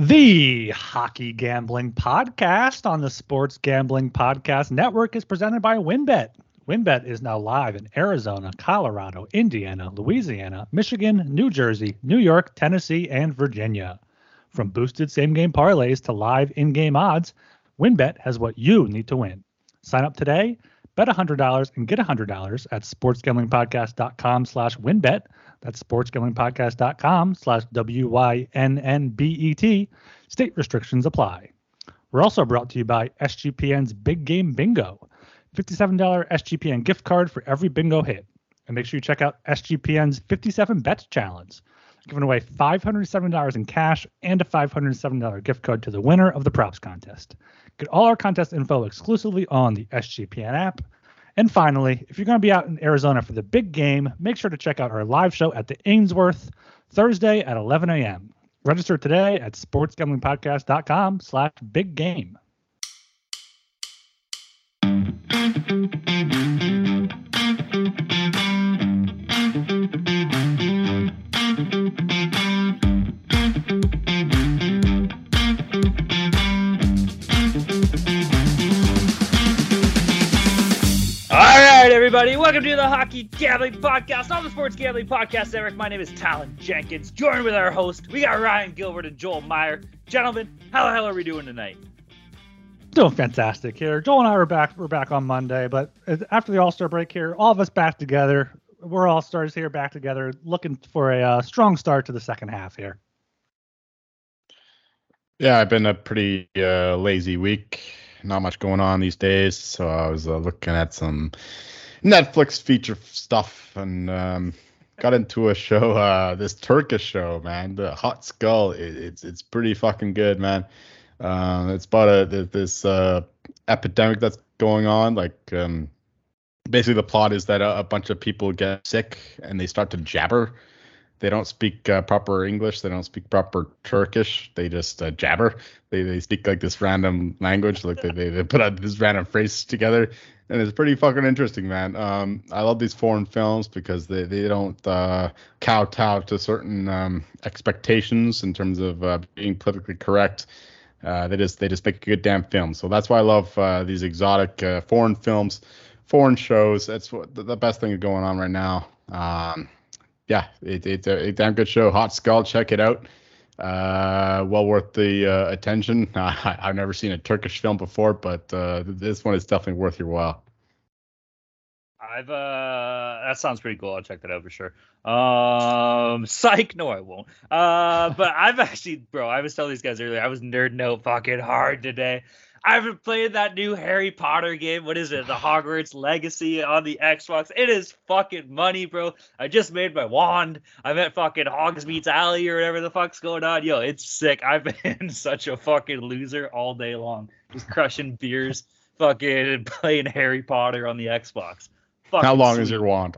The Hockey Gambling Podcast on the Sports Gambling Podcast Network is presented by WynnBET. WynnBET is now live in Arizona, Colorado, Indiana, Louisiana, Michigan, New Jersey, New York, Tennessee, and Virginia. From boosted same game parlays to live in game odds, WynnBET has what you need to win. Sign up today, bet $100 and get $100 at sportsgamblingpodcast.com slash wynnbet. That's sportsgamblingpodcast.com slash W-Y-N-N-B-E-T. State restrictions apply. We're also brought to you by SGPN's Big Game Bingo. $57 SGPN gift card for every bingo hit. And make sure you check out SGPN's 57 Bets Challenge, giving away $507 in cash and a $507 gift card to the winner of the props contest. Get all our contest info exclusively on the SGPN app. And finally, if you're going to be out in Arizona for the big game, make sure to check out our live show at the Ainsworth Thursday at 11 a.m. Register today at sportsgamblingpodcast.com slash big game. Everybody, welcome to the Hockey Gambling Podcast on the Sports Gambling Podcast Eric, My name is Talon Jenkins, joined with our host. We got Ryan Gilbert and Joel Meyer. Gentlemen, how the hell are we doing tonight? Doing fantastic here. Joel and I are back. We're back on Monday, but after the All Star break here, all of us back together. We're all stars here, back together, looking for a uh, strong start to the second half here. Yeah, I've been a pretty uh, lazy week. Not much going on these days, so I was uh, looking at some Netflix feature stuff and um, got into a show, uh, this Turkish show, man, the Hot Skull. It, it's it's pretty fucking good, man. Uh, it's about a this uh, epidemic that's going on. Like, um, basically, the plot is that a, a bunch of people get sick and they start to jabber they don't speak uh, proper English. They don't speak proper Turkish. They just uh, jabber. They they speak like this random language. Like they, they, they put out this random phrase together, and it's pretty fucking interesting, man. Um, I love these foreign films because they they don't uh, kowtow to certain um, expectations in terms of uh, being politically correct. Uh, they just they just make a good damn film. So that's why I love uh, these exotic uh, foreign films, foreign shows. That's what the, best thing going on right now. Um, yeah, it, it's a, a, damn good show. Hot Skull, check it out. Uh, well worth the uh, attention. I, have never seen a Turkish film before, but uh, this one is definitely worth your while. I've uh, that sounds pretty cool. I'll check that out for sure. Um, psych, no, I won't. Uh, but I've actually, bro, I was telling these guys earlier, I was nerding out fucking hard today. I haven't played that new Harry Potter game. What is it? The Hogwarts Legacy on the Xbox. It is fucking money, bro. I just made my wand. I'm at fucking Hogsmeade's Alley or whatever the fuck's going on. Yo, it's sick. I've been such a fucking loser all day long. Just crushing beers, fucking playing Harry Potter on the Xbox. Fucking how long sweet. is your wand?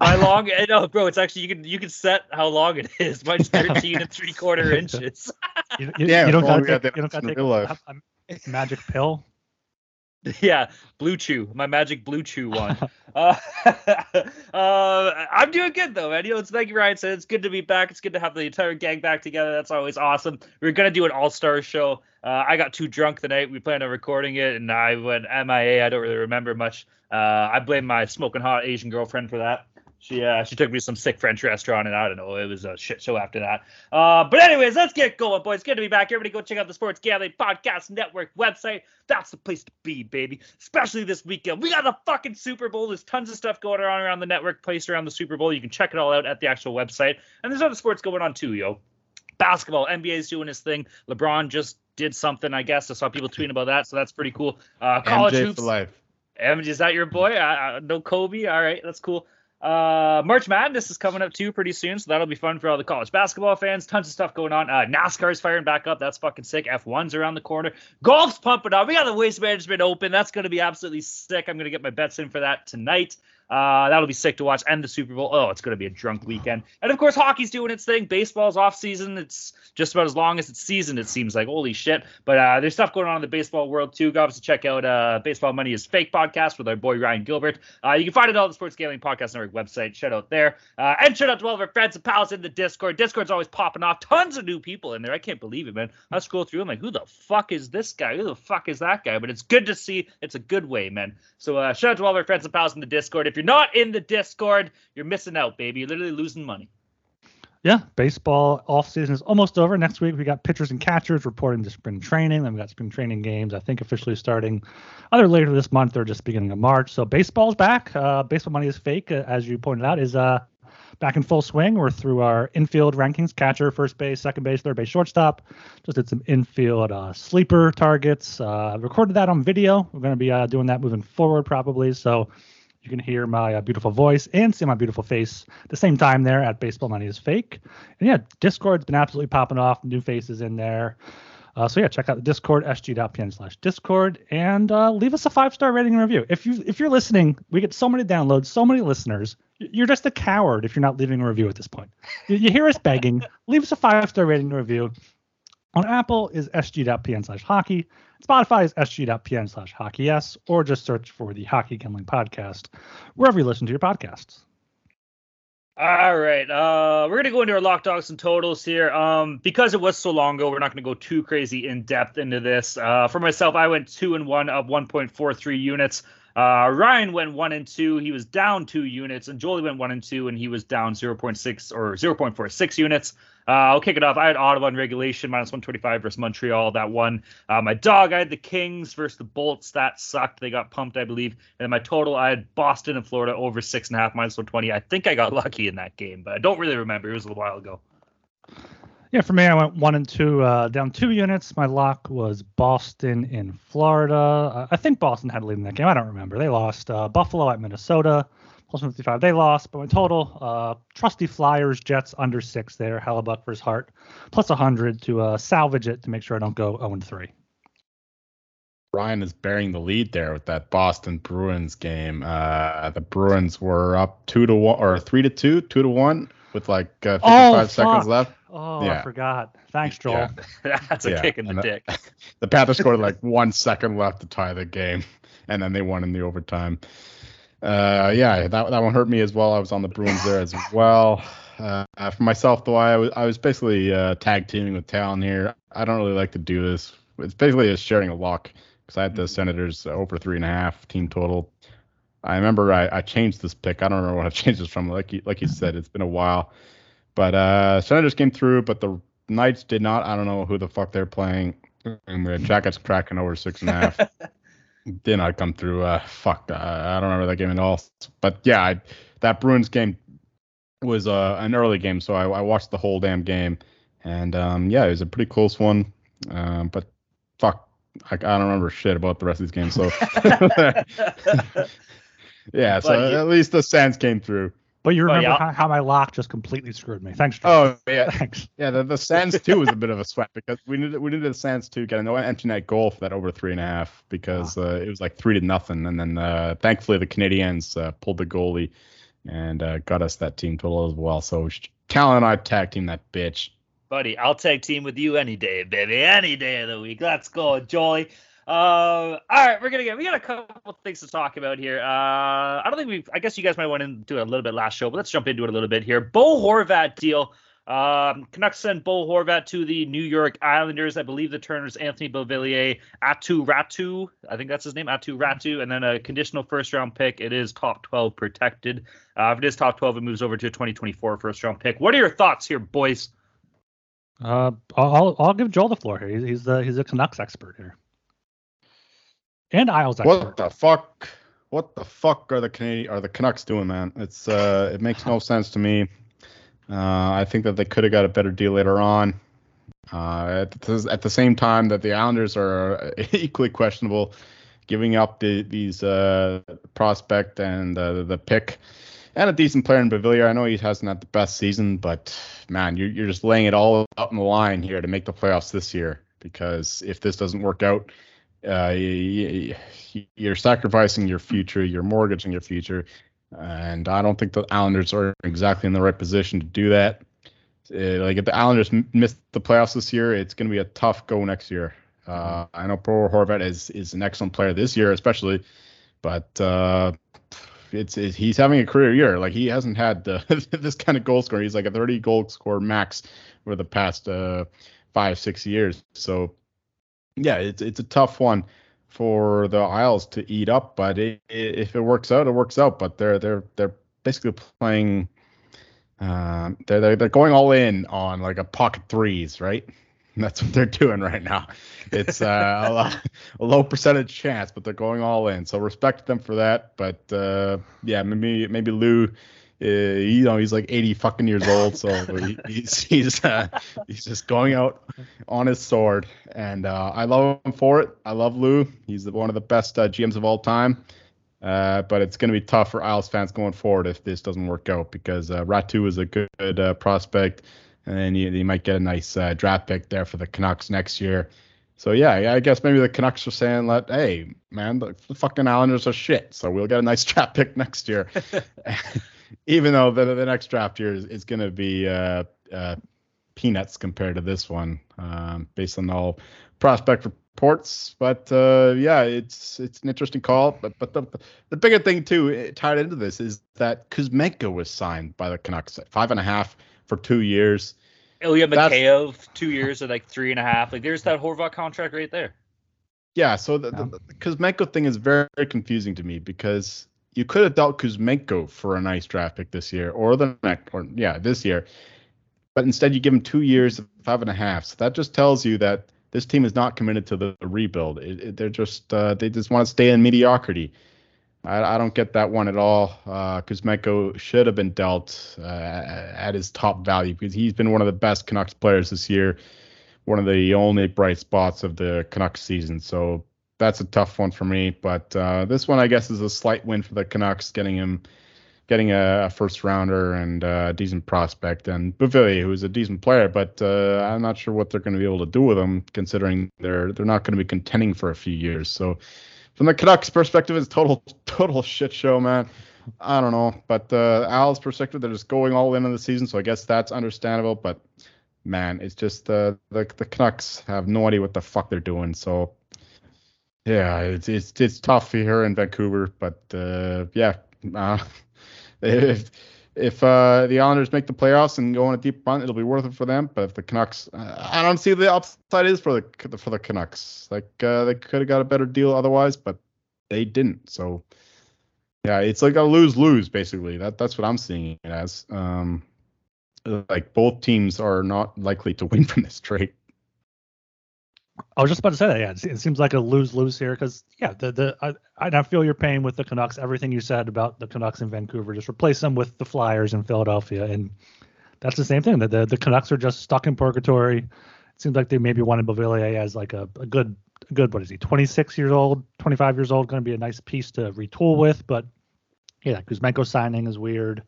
How long? Eh, no, bro. It's actually you can you can set how long it is. Mine's 13 and three quarter inches. you, you, yeah, you don't got to take, you don't got to take a, a magic pill. Yeah, Blue Chew, my magic Blue Chew one. uh, uh, I'm doing good though, man. You know, it's like Ryan said, it's good to be back. It's good to have the entire gang back together. That's always awesome. We are gonna do an all star show. Uh, I got too drunk the night we planned on recording it, and I went MIA. I don't really remember much. Uh, I blame my smoking hot Asian girlfriend for that. She uh, she took me to some sick French restaurant, and I don't know, it was a shit show after that. Uh, but anyways, let's get going, boys. Good to be back. Everybody, go check out the Sports Gambling Podcast Network website. That's the place to be, baby. Especially this weekend. We got the fucking Super Bowl. There's tons of stuff going on around the network, placed around the Super Bowl. You can check it all out at the actual website. And there's other sports going on too, yo. Basketball, NBA's doing his thing. LeBron just did something, I guess. I saw people tweeting about that, so that's pretty cool. Uh, college MJ hoops. for life. MJ, is that your boy? Uh, uh, no Kobe. All right, that's cool. Uh, March Madness is coming up too pretty soon, so that'll be fun for all the college basketball fans. Tons of stuff going on. Uh, NASCAR's firing back up. That's fucking sick. F1's around the corner. Golf's pumping up. We got the Waste Management Open. That's going to be absolutely sick. I'm going to get my bets in for that tonight. Uh, that'll be sick to watch. And the Super Bowl. Oh, it's going to be a drunk weekend. And of course, hockey's doing its thing. Baseball's off season. It's just about as long as it's season, it seems like. Holy shit. But uh, there's stuff going on in the baseball world too. Go obviously check out uh, Baseball Money is Fake podcast with our boy Ryan Gilbert. Uh, you can find it on the Sports Gambling Podcast Network website. Shout out there. Uh, and shout out to all of our friends and pals in the Discord. Discord's always popping off. Tons of new people in there. I can't believe it, man. I scroll through. I'm like, who the fuck is this guy? Who the fuck is that guy? But it's good to see. It's a good way, man. So uh, shout out to all of our friends and pals in the Discord. If you're not in the Discord, you're missing out, baby. You're literally losing money. Yeah, baseball off season is almost over. Next week we got pitchers and catchers reporting to spring training. Then we got spring training games. I think officially starting either later this month or just beginning of March. So baseball's back. Uh, baseball money is fake, uh, as you pointed out, is uh, back in full swing. We're through our infield rankings: catcher, first base, second base, third base, shortstop. Just did some infield uh, sleeper targets. Uh, recorded that on video. We're going to be uh, doing that moving forward probably. So you can hear my uh, beautiful voice and see my beautiful face at the same time there at Baseball Money is Fake. And yeah, Discord's been absolutely popping off. New faces in there. Uh, so yeah, check out the Discord, sg.pn slash Discord, and uh, leave us a five star rating and review. If you if you're listening, we get so many downloads, so many listeners. You're just a coward if you're not leaving a review at this point. You, you hear us begging, leave us a five star rating and review. On Apple is sg.pn slash hockey. Spotify is sg.pn slash hockey yes, or just search for the Hockey Gambling Podcast wherever you listen to your podcasts. All right. Uh, we're gonna go into our lock dogs and totals here. Um, because it was so long ago, we're not gonna go too crazy in depth into this. Uh, for myself, I went two and one of 1.43 units. Uh, Ryan went one and two. He was down two units, and Jolie went one and two, and he was down 0.6 or 0.46 units. Uh, I'll kick it off. I had Ottawa in regulation minus 125 versus Montreal. That one. Uh, my dog, I had the Kings versus the Bolts. That sucked. They got pumped, I believe. And my total, I had Boston and Florida over six and a half minus 120. I think I got lucky in that game, but I don't really remember. It was a while ago. Yeah, for me, I went one and two, uh, down two units. My lock was Boston in Florida. Uh, I think Boston had a lead in that game. I don't remember. They lost. Uh, Buffalo at Minnesota, plus 55. They lost, but my total, uh, trusty Flyers, Jets under six there. Hellebuyck versus Hart, plus 100 to uh, salvage it to make sure I don't go 0 and 3. Ryan is bearing the lead there with that Boston Bruins game. The Bruins were up two to one or three to two, two to one with like uh, 55 Oh, seconds left. Oh, Yeah. I forgot. Thanks, Joel. Yeah. That's a Yeah, kick in the and, uh, dick. The Panthers scored like one second left to tie the game, and then they won in the overtime. Uh, yeah, that that one hurt me as well. I was on the Bruins there as well. Uh, for myself, though, I was I was basically uh, tag teaming with Talon here. I don't really like to do this. It's basically just sharing a lock because I had the Senators over three and a half team total. I remember I, I changed this pick. I don't remember what I've changed this from. Like you, like you said, it's been a while. But uh, Senators came through, but the Knights did not. I don't know who the fuck they're playing. And the Jackets cracking over six and a half. did not come through. Uh, fuck, uh, I don't remember that game at all. But yeah, I, that Bruins game was uh, an early game, so I, I watched the whole damn game, and um, yeah, it was a pretty close one. Um, but fuck, I, I don't remember shit about the rest of these games. So yeah, so you- at least the Sens came through. But you remember yeah. how, how my lock just completely screwed me. Thanks, Joel. Oh yeah, Thanks. Yeah, the, the Sens two was a bit of a sweat because we needed we needed the Sens two get an empty net goal for that over three and a half because uh, it was like three to nothing, and then uh, thankfully the Canadiens uh, pulled the goalie and uh, got us that team total as well. So Talon and I tag team that bitch. Buddy, I'll tag team with you any day, baby. Any day of the week. Let's go, Jolie. Uh, all right, we're gonna get we got a couple things to talk about here. Uh, I don't think we've. I guess you guys might want to do it a little bit last show, but let's jump into it a little bit here. Bo Horvat deal. Um, Canucks sent Bo Horvat to the New York Islanders. I believe the Turners Anthony Beauvillier, Aatu Räty. I think that's his name, Aatu Räty, and then a conditional first round pick. It is top 12 protected. Uh, if it is top 12, it moves over to a 2024 first round pick. What are your thoughts here, boys? Uh, I'll I'll give Joel the floor here. He's he's the he's a Canucks expert here, and Isles expert. What the fuck? What the fuck are the Canadian are the Canucks doing, man? It's uh, it makes no sense to me. Uh, I think that they could have got a better deal later on. Uh, at, the, at the same time that the Islanders are equally questionable, giving up the, these uh, prospect and uh, the pick and a decent player in Beauvillier. I know he hasn't had the best season, but man, you're, you're just laying it all out in the line here to make the playoffs this year. Because if this doesn't work out, uh, you're sacrificing your future, you're mortgaging your future. and I don't think the Islanders are exactly in the right position to do that. Uh, like if the Islanders m- miss the playoffs this year, it's going to be a tough go next year. Uh, I know Bo Horvat is is an excellent player this year, especially, but uh, it's, it's, he's having a career year. Like he hasn't had the, this kind of goal score. He's like a 30 goal score max for the past uh, five six years. So yeah, it's it's a tough one for the Isles to eat up. But it, it, if it works out, it works out. But they're they're they're basically playing um, they're, they're they're going all in on like a pocket threes, right? And that's what they're doing right now. It's uh, a, low, a, low, percentage chance, but they're going all in. So respect them for that. But uh, yeah, maybe maybe Lou, uh, you know, he's like 80 fucking years old, so he, he's he's uh, he's just going out on his sword, and uh, I love him for it. I love Lou. He's one of the best uh, GMs of all time. Uh, but it's going to be tough for Isles fans going forward if this doesn't work out because uh, Räty is a good, prospect, and you, you, might get a nice draft pick there for the Canucks next year. So yeah, I guess maybe the Canucks are saying that, hey man, the, the fucking Islanders are shit, so we'll get a nice draft pick next year, even though the, the next draft year is, is going to be uh, uh, peanuts compared to this one, um, based on all prospect reports. But uh, yeah, it's it's an interesting call. But but the the bigger thing too tied into this is that Kuzmenko was signed by the Canucks at five and a half for two years. Ilya Mikheyev, two years or like three and a half. Like there's that Horvat contract right there. Yeah, so the, the, the Kuzmenko thing is very, very confusing to me because you could have dealt Kuzmenko for a nice draft pick this year or the next, or yeah, this year, but instead you give him two years, of five and a half. So that just tells you that this team is not committed to the, rebuild. It, it, they're just uh, they just want to stay in mediocrity. I, I don't get that one at all. Uh, Kuzmenko should have been dealt uh, at his top value because he's been one of the best Canucks players this year, one of the only bright spots of the Canucks season. So that's a tough one for me. But uh, this one, I guess, is a slight win for the Canucks, getting him getting a, a first rounder and a decent prospect, and Beauvillier, who's a decent player, but uh, I'm not sure what they're going to be able to do with him, considering they're they're not going to be contending for a few years. So, from the Canucks' perspective, it's total total shit show, man. I don't know, but uh, Al's perspective, they're just going all in on the season, so I guess that's understandable. But man, it's just uh, the the Canucks have no idea what the fuck they're doing. So yeah, it's it's it's tough here in Vancouver, but uh, yeah, uh, if if uh, the Islanders make the playoffs and go on a deep run, it'll be worth it for them. But if the Canucks, I don't see the upside is for the for the Canucks. Like uh, they could have got a better deal otherwise, but they didn't. So yeah, it's like a lose lose basically. That that's what I'm seeing it as. Um, like both teams are not likely to win from this trade. I was just about to say that. Yeah, it seems like a lose lose here because yeah, the the I, I feel your pain with the Canucks. Everything you said about the Canucks in Vancouver, just replace them with the Flyers in Philadelphia, and that's the same thing. The the, the Canucks are just stuck in purgatory. It seems like they maybe wanted Beauvillier as like a, a good a good what is he 26 years old 25 years old going to be a nice piece to retool with but yeah Kuzmenko signing is weird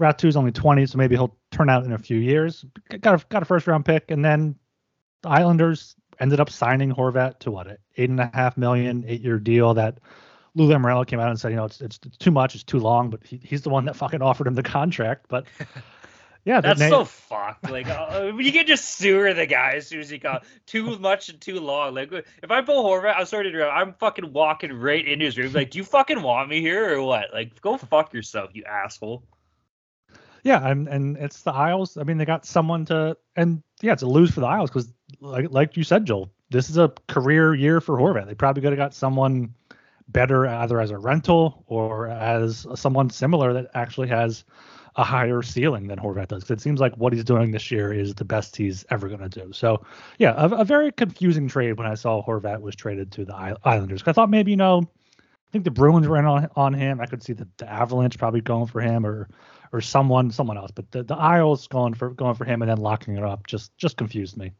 Räty is only 20 so maybe he'll turn out in a few years got a, got a first round pick and then the Islanders ended up signing Horvat to what eight and a half million, eight year deal that Lou Lamoriello came out and said, you know, it's, it's, too much, it's too long, but he, he's the one that fucking offered him the contract. But yeah, that's so fucked. Like uh, you can just sewer the guy as soon as he got too much and too long. Like if I pull Horvat, I'm sorry to interrupt. I'm fucking walking right into his room. Like, do you fucking want me here or what? Like, go fuck yourself, you asshole. Yeah, and and it's the Isles. I mean, they got someone to, and yeah, it's a lose for the Isles because, like like you said, Joel, this is a career year for Horvat. They probably could have got someone better either as a rental or as someone similar that actually has a higher ceiling than Horvat does. Because it seems like what he's doing this year is the best he's ever going to do. So, yeah, a, a, very confusing trade when I saw Horvat was traded to the Islanders. I thought maybe, you know, I think the Bruins were on, on him. I could see the, the Avalanche probably going for him or or someone someone else. But the, the Isles going for going for him and then locking it up just just confused me.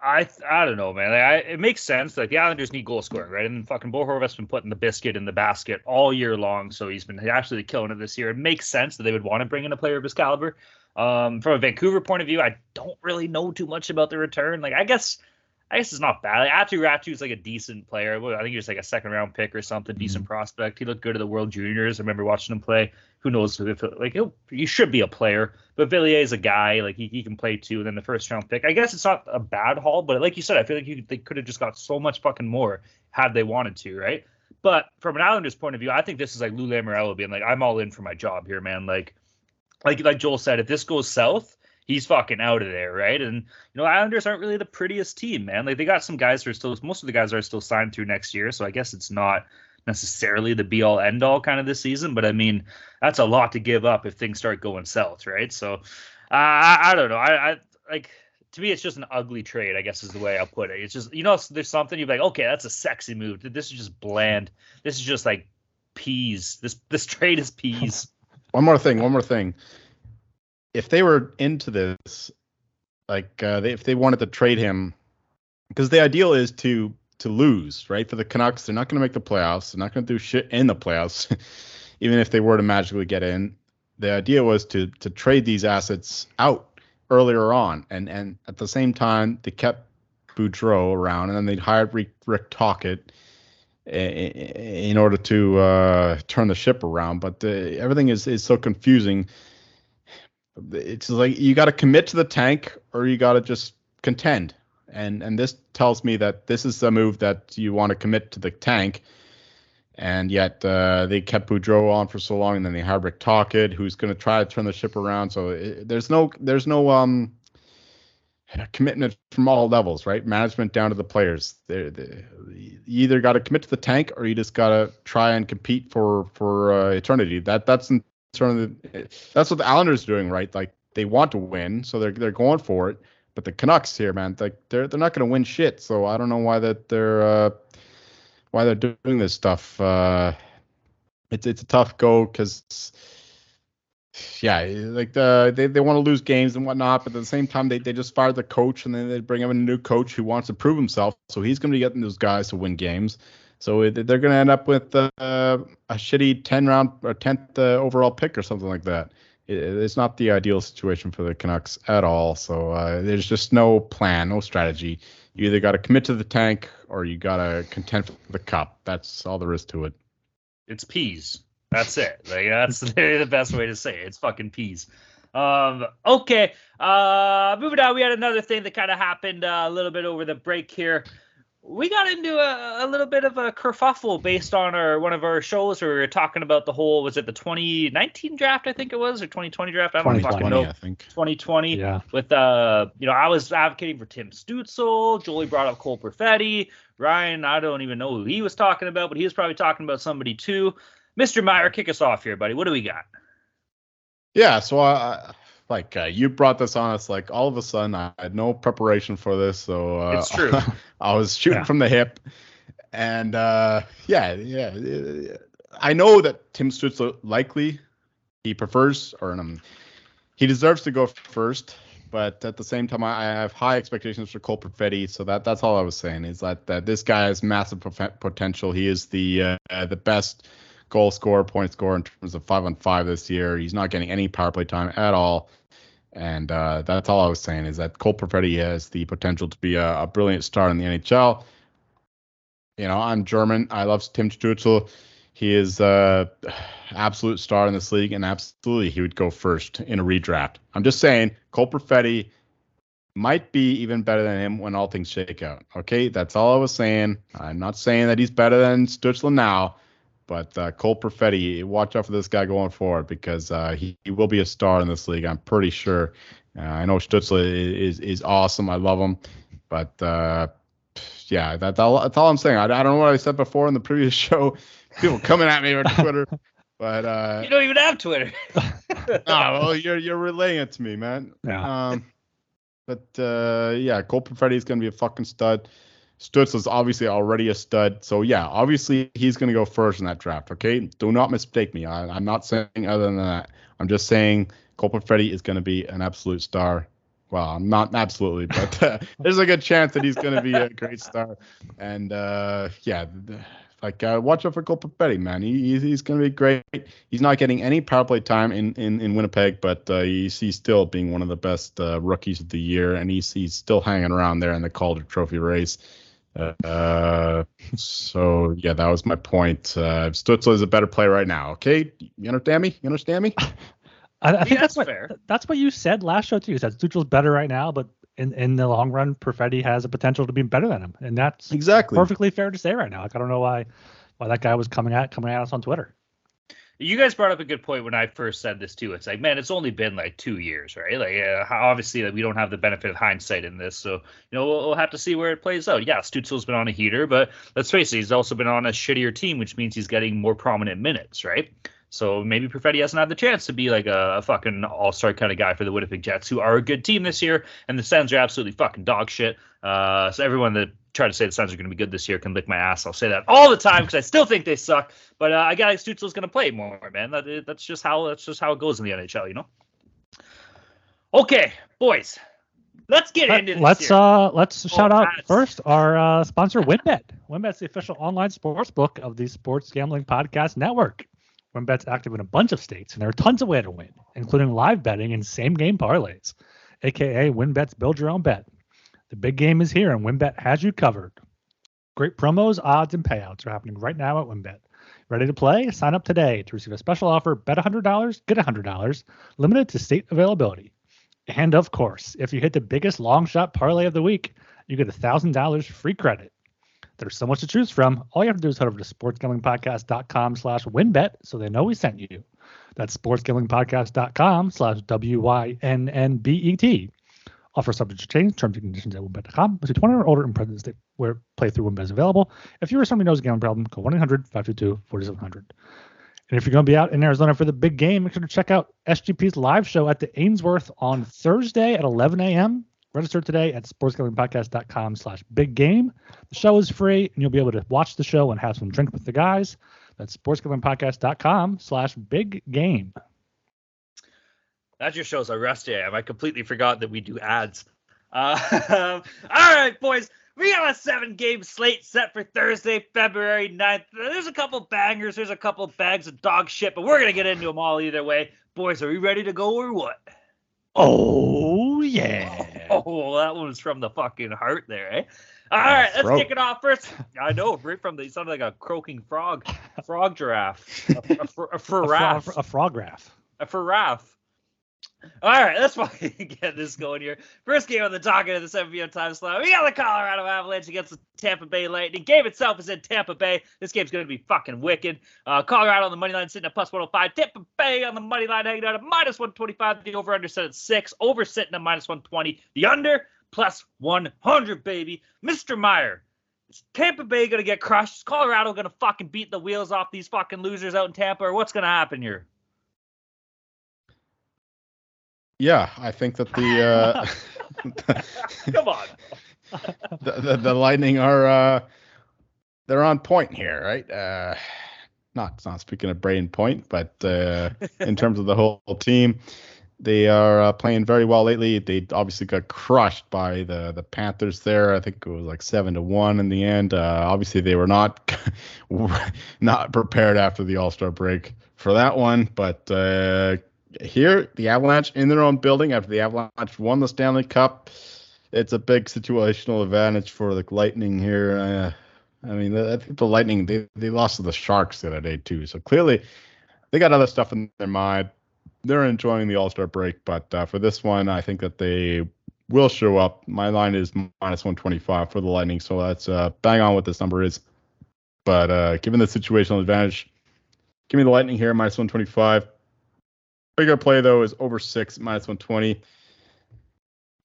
I I don't know, man. Like, I, it makes sense. Like the Islanders need goal scoring, right? And fucking Bo Horvat's been putting the biscuit in the basket all year long, so he's been actually killing it this year. It makes sense that they would want to bring in a player of his caliber. Um, from a Vancouver point of view, I don't really know too much about the return. Like I guess I guess it's not bad. Like, Aatu Räty is like a decent player. I think he was like a second round pick or something, mm-hmm. decent prospect. He looked good at the World Juniors. I remember watching him play. Who knows if like he should be a player, but Villiers is a guy like he, he can play too. And then the first round pick, I guess it's not a bad haul, but like you said, I feel like you, they could have just got so much fucking more had they wanted to, right? But from an Islanders point of view, I think this is like Lou Lamoriello being like, I'm all in for my job here, man. Like, like like Joel said, if this goes south, he's fucking out of there, right? And you know, Islanders aren't really the prettiest team, man. Like they got some guys who are still most of the guys are still signed through next year, so I guess it's not necessarily the be all end all kind of this season, but I mean, that's a lot to give up if things start going south, right? So uh, I, I don't know. I, I like to me, it's just an ugly trade. I guess is the way I'll put it. It's just you know, there's something you're like, okay, that's a sexy move. This is just bland. This is just like peas. This this trade is peas. one more thing. One more thing. If they were into this, like uh, they, if they wanted to trade him, because the ideal is to to lose, right? For the Canucks, they're not going to make the playoffs. They're not going to do shit in the playoffs, even if they were to magically get in. The idea was to to trade these assets out earlier on, and and at the same time they kept Boudreau around, and then they hired Rick, Rick Tocchet in order to uh, turn the ship around. But the, everything is is so confusing. It's like you got to commit to the tank, or you got to just contend and and this tells me that this is a move that you want to commit to the tank. And yet uh, they kept Boudreau on for so long, and then they hired Rick Tocchet, who's going to try to turn the ship around. So it, there's no there's no um commitment from all levels, right? Management down to the players. They're, they're, you either got to commit to the tank, or you just got to try and compete for for uh, eternity. That that's in terms of, that's what the Islanders doing, right? Like they want to win, so they're they're going for it but the Canucks here, man, like they're they're not going to win shit. So I don't know why that they're uh, why they're doing this stuff. Uh, it's it's a tough go because yeah, like the they, they want to lose games and whatnot, but at the same time they, they just fired the coach and then they bring in a new coach who wants to prove himself. So he's going to be getting those guys to win games. So they're going to end up with uh, a shitty 10 round or 10th uh, overall pick or something like that it's not the ideal situation for the Canucks at all. So uh, there's just no plan, no strategy. You either got to commit to the tank or you got to contend for the cup. That's all there is to it. It's peas. That's it. Like that's the best way to say it. It's fucking peas. Um, okay. Uh, moving on, we had another thing that kind of happened uh, a little bit over the break here we got into a, a, little bit of a kerfuffle based on our one of our shows where we were talking about the whole was it the 2019 draft I think it was or 2020 draft? I don't fucking know. I think. 2020 yeah. with uh you know I was advocating for Tim Stützle Jolie brought up Cole Perfetti. Ryan I don't even know who he was talking about but he was probably talking about somebody too. Mr. Meyer kick us off here buddy. What do we got? Yeah so I like uh, you brought this on us like all of a sudden I had no preparation for this, so uh, it's true. I was shooting yeah. from the hip, and uh, yeah, yeah, I know that Tim Stützle likely he prefers or um, he deserves to go first, but at the same time I, I have high expectations for Cole Perfetti, so that that's all I was saying is that that this guy has massive potential. He is the uh, the best goal scorer, point scorer in terms of five on five this year. He's not getting any power play time at all. And uh, that's all I was saying is that Cole Perfetti has the potential to be a, a, brilliant star in the NHL. You know, I'm German. I love Tim Stützle. He is an absolute star in this league, and absolutely he would go first in a redraft. I'm just saying, Cole Perfetti might be even better than him when all things shake out. Okay, that's all I was saying. I'm not saying that he's better than Stützle now, but uh, Cole Perfetti, watch out for this guy going forward because uh, he, he, will be a star in this league. I'm pretty sure. Uh, I know Stützle is, is, is awesome. I love him, but uh, yeah, that's all, that's all I'm saying. I, I don't know what I said before in the previous show. People coming at me on Twitter, but uh, you don't even have Twitter. oh well, you're you're relaying it to me, man. Yeah. Um, but uh, yeah, Cole Perfetti is gonna be a fucking stud. Stutz is obviously already a stud. So yeah, obviously he's going to go first in that draft. Okay, do not mistake me. I, am not saying other than that. I'm just saying Cole Perfetti is going to be an absolute star. Well, not absolutely, but uh, there's a good chance that he's going to be a great star. And uh, yeah, Like, uh, watch out for Cole Perfetti, man. He, he's, he's going to be great. He's not getting any power play time in, in, in Winnipeg, but uh, he's, he's still being one of the best uh, rookies of the year, and he's, he's still hanging around there in the Calder Trophy race. Uh, so yeah, that was my point. Uh, Stützle is a better player right now. Okay, you understand me? You understand me? I, I think Yeah, that's that's what fair. that's what you said last show too. You said Stützle's better right now, but in, in the long run, Perfetti has a potential to be better than him, and that's Exactly. perfectly fair to say right now. Like I don't know why why that guy was coming at coming at us on Twitter. You guys brought up a good point when I first said this too. It's like, man, it's only been like two years, right? Like, uh, obviously, like, we don't have the benefit of hindsight in this, so you know we'll, we'll have to see where it plays out. Yeah, Stützle's been on a heater, but let's face it, he's also been on a shittier team, which means he's getting more prominent minutes, right? So maybe Perfetti hasn't had the chance to be like a, a fucking all-star kind of guy for the Winnipeg Jets, who are a good team this year, and the Sens are absolutely fucking dog shit. Uh, so everyone that tried to say the Sens are going to be good this year can lick my ass. I'll say that all the time because I still think they suck. But uh, I got like Stützle's going to play more, man. That, that's just how that's just how it goes in the NHL, you know. Okay, boys, let's get into this. let's here. uh let's shout out first our uh, sponsor WynnBET. WynnBET's the official online sports book of the Sports Gambling Podcast Network. WynnBET's active in a bunch of states, and there are tons of ways to win, including live betting and same game parlays, aka WynnBET's build your own bet. The big game is here, and WynnBET has you covered. Great promos, odds, and payouts are happening right now at WynnBET. Ready to play? Sign up today to receive a special offer. Bet $100, get $100, limited to state availability. And of course, if you hit the biggest long shot parlay of the week, you get $1,000 free credit. There's so much to choose from. All you have to do is head over to sportsgamblingpodcast.com slash wynnbet so they know we sent you. That's sportsgamblingpodcast.com slash W-Y-N-N-B-E-T. Offer subject to change, terms and conditions at wynnbet.com. Must be 21 or older in present state where playthrough WynnBET is available. If you or somebody knows a gambling problem, call 1-800-522-4700. And if you're going to be out in Arizona for the big game, make sure to check out SGP's live show at the Ainsworth on Thursday at 11 a.m. Register today at sportsgamblingpodcast.com slash big game. The show is free, and you'll be able to watch the show and have some drink with the guys. That's sportsgamblingpodcast.com slash big game. That just shows how rusty I am. I completely forgot that we do ads. Uh, all right, boys. We got a seven game slate set for Thursday, February 9th. There's a couple bangers, there's a couple bags of dog shit, but we're going to get into them all either way. Boys, are we ready to go or what? Oh, yeah. Oh, that was from the fucking heart there, eh? All right, let's kick it off first. I know, right from the, he sounded like a croaking frog, frog giraffe, a, a, a A, fro- giraffe. a frog graph. a giraffe. All right, let's get this going here. First game on the docket of the 7 p.m. time slot. We got the Colorado Avalanche against the Tampa Bay Lightning. Game itself is in Tampa Bay. This game's going to be fucking wicked. Uh, Colorado on the money line sitting at plus 105. Tampa Bay on the money line hanging out at minus 125. The over under set at six. Over sitting at minus 120. The under plus 100, baby. Mr. Meyer. Is Tampa Bay going to get crushed? Is Colorado going to fucking beat the wheels off these fucking losers out in Tampa? Or what's going to happen here? Yeah, I think that the uh, Come on. the, the the Lightning are uh, they're on point here, right? Uh, not not speaking of Brayden Point, but uh, in terms of the whole team, they are uh, playing very well lately. They obviously got crushed by the the Panthers there. I think it was like seven to one in the end. Uh, obviously, they were not not prepared after the All Star break for that one, but. Uh, here, the Avalanche in their own building after the Avalanche won the Stanley Cup. It's a big situational advantage for the Lightning here. Uh, I mean, I think the Lightning they, they lost to the Sharks the other day too. So clearly, they got other stuff in their mind. They're enjoying the All Star break, but uh, for this one, I think that they will show up. My line is minus 125 for the Lightning, so that's uh, bang on what this number is. But uh, given the situational advantage, give me the Lightning here minus 125. Bigger play though is over six minus 120.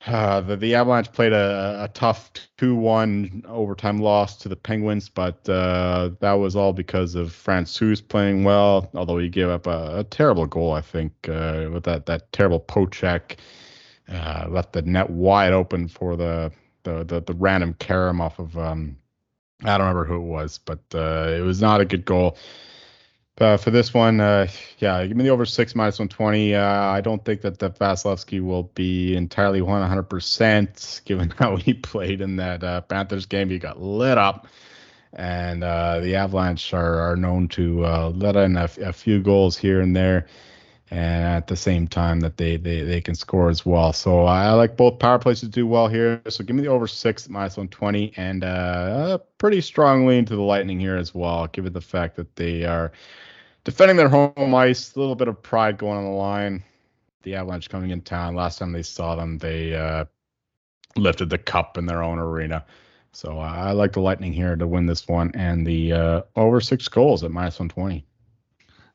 Uh, the, the Avalanche played a, a tough 2-1 overtime loss to the Penguins, but uh, that was all because of Francouz playing well. Although he gave up a, a terrible goal, I think, uh, with that that terrible poke check, uh, left the net wide open for the the the, the random carom off of um, I don't remember who it was, but uh, it was not a good goal. Uh, for this one, uh, yeah, give me the over six minus 120. Uh, I don't think that the Vasilevskiy will be entirely 100% given how he played in that uh, Panthers game. He got lit up. and uh, the Avalanche are, are known to uh, let in a, a few goals here and there and at the same time that they they, they can score as well. So I like both power plays to do well here. So give me the over six minus 120 and pretty strongly into the Lightning here as well, given the fact that they are defending their home ice, a little bit of pride going on the line. The Avalanche coming in town. Last time they saw them, they uh, lifted the cup in their own arena. So I like the Lightning here to win this one and the uh, over six goals at minus 120.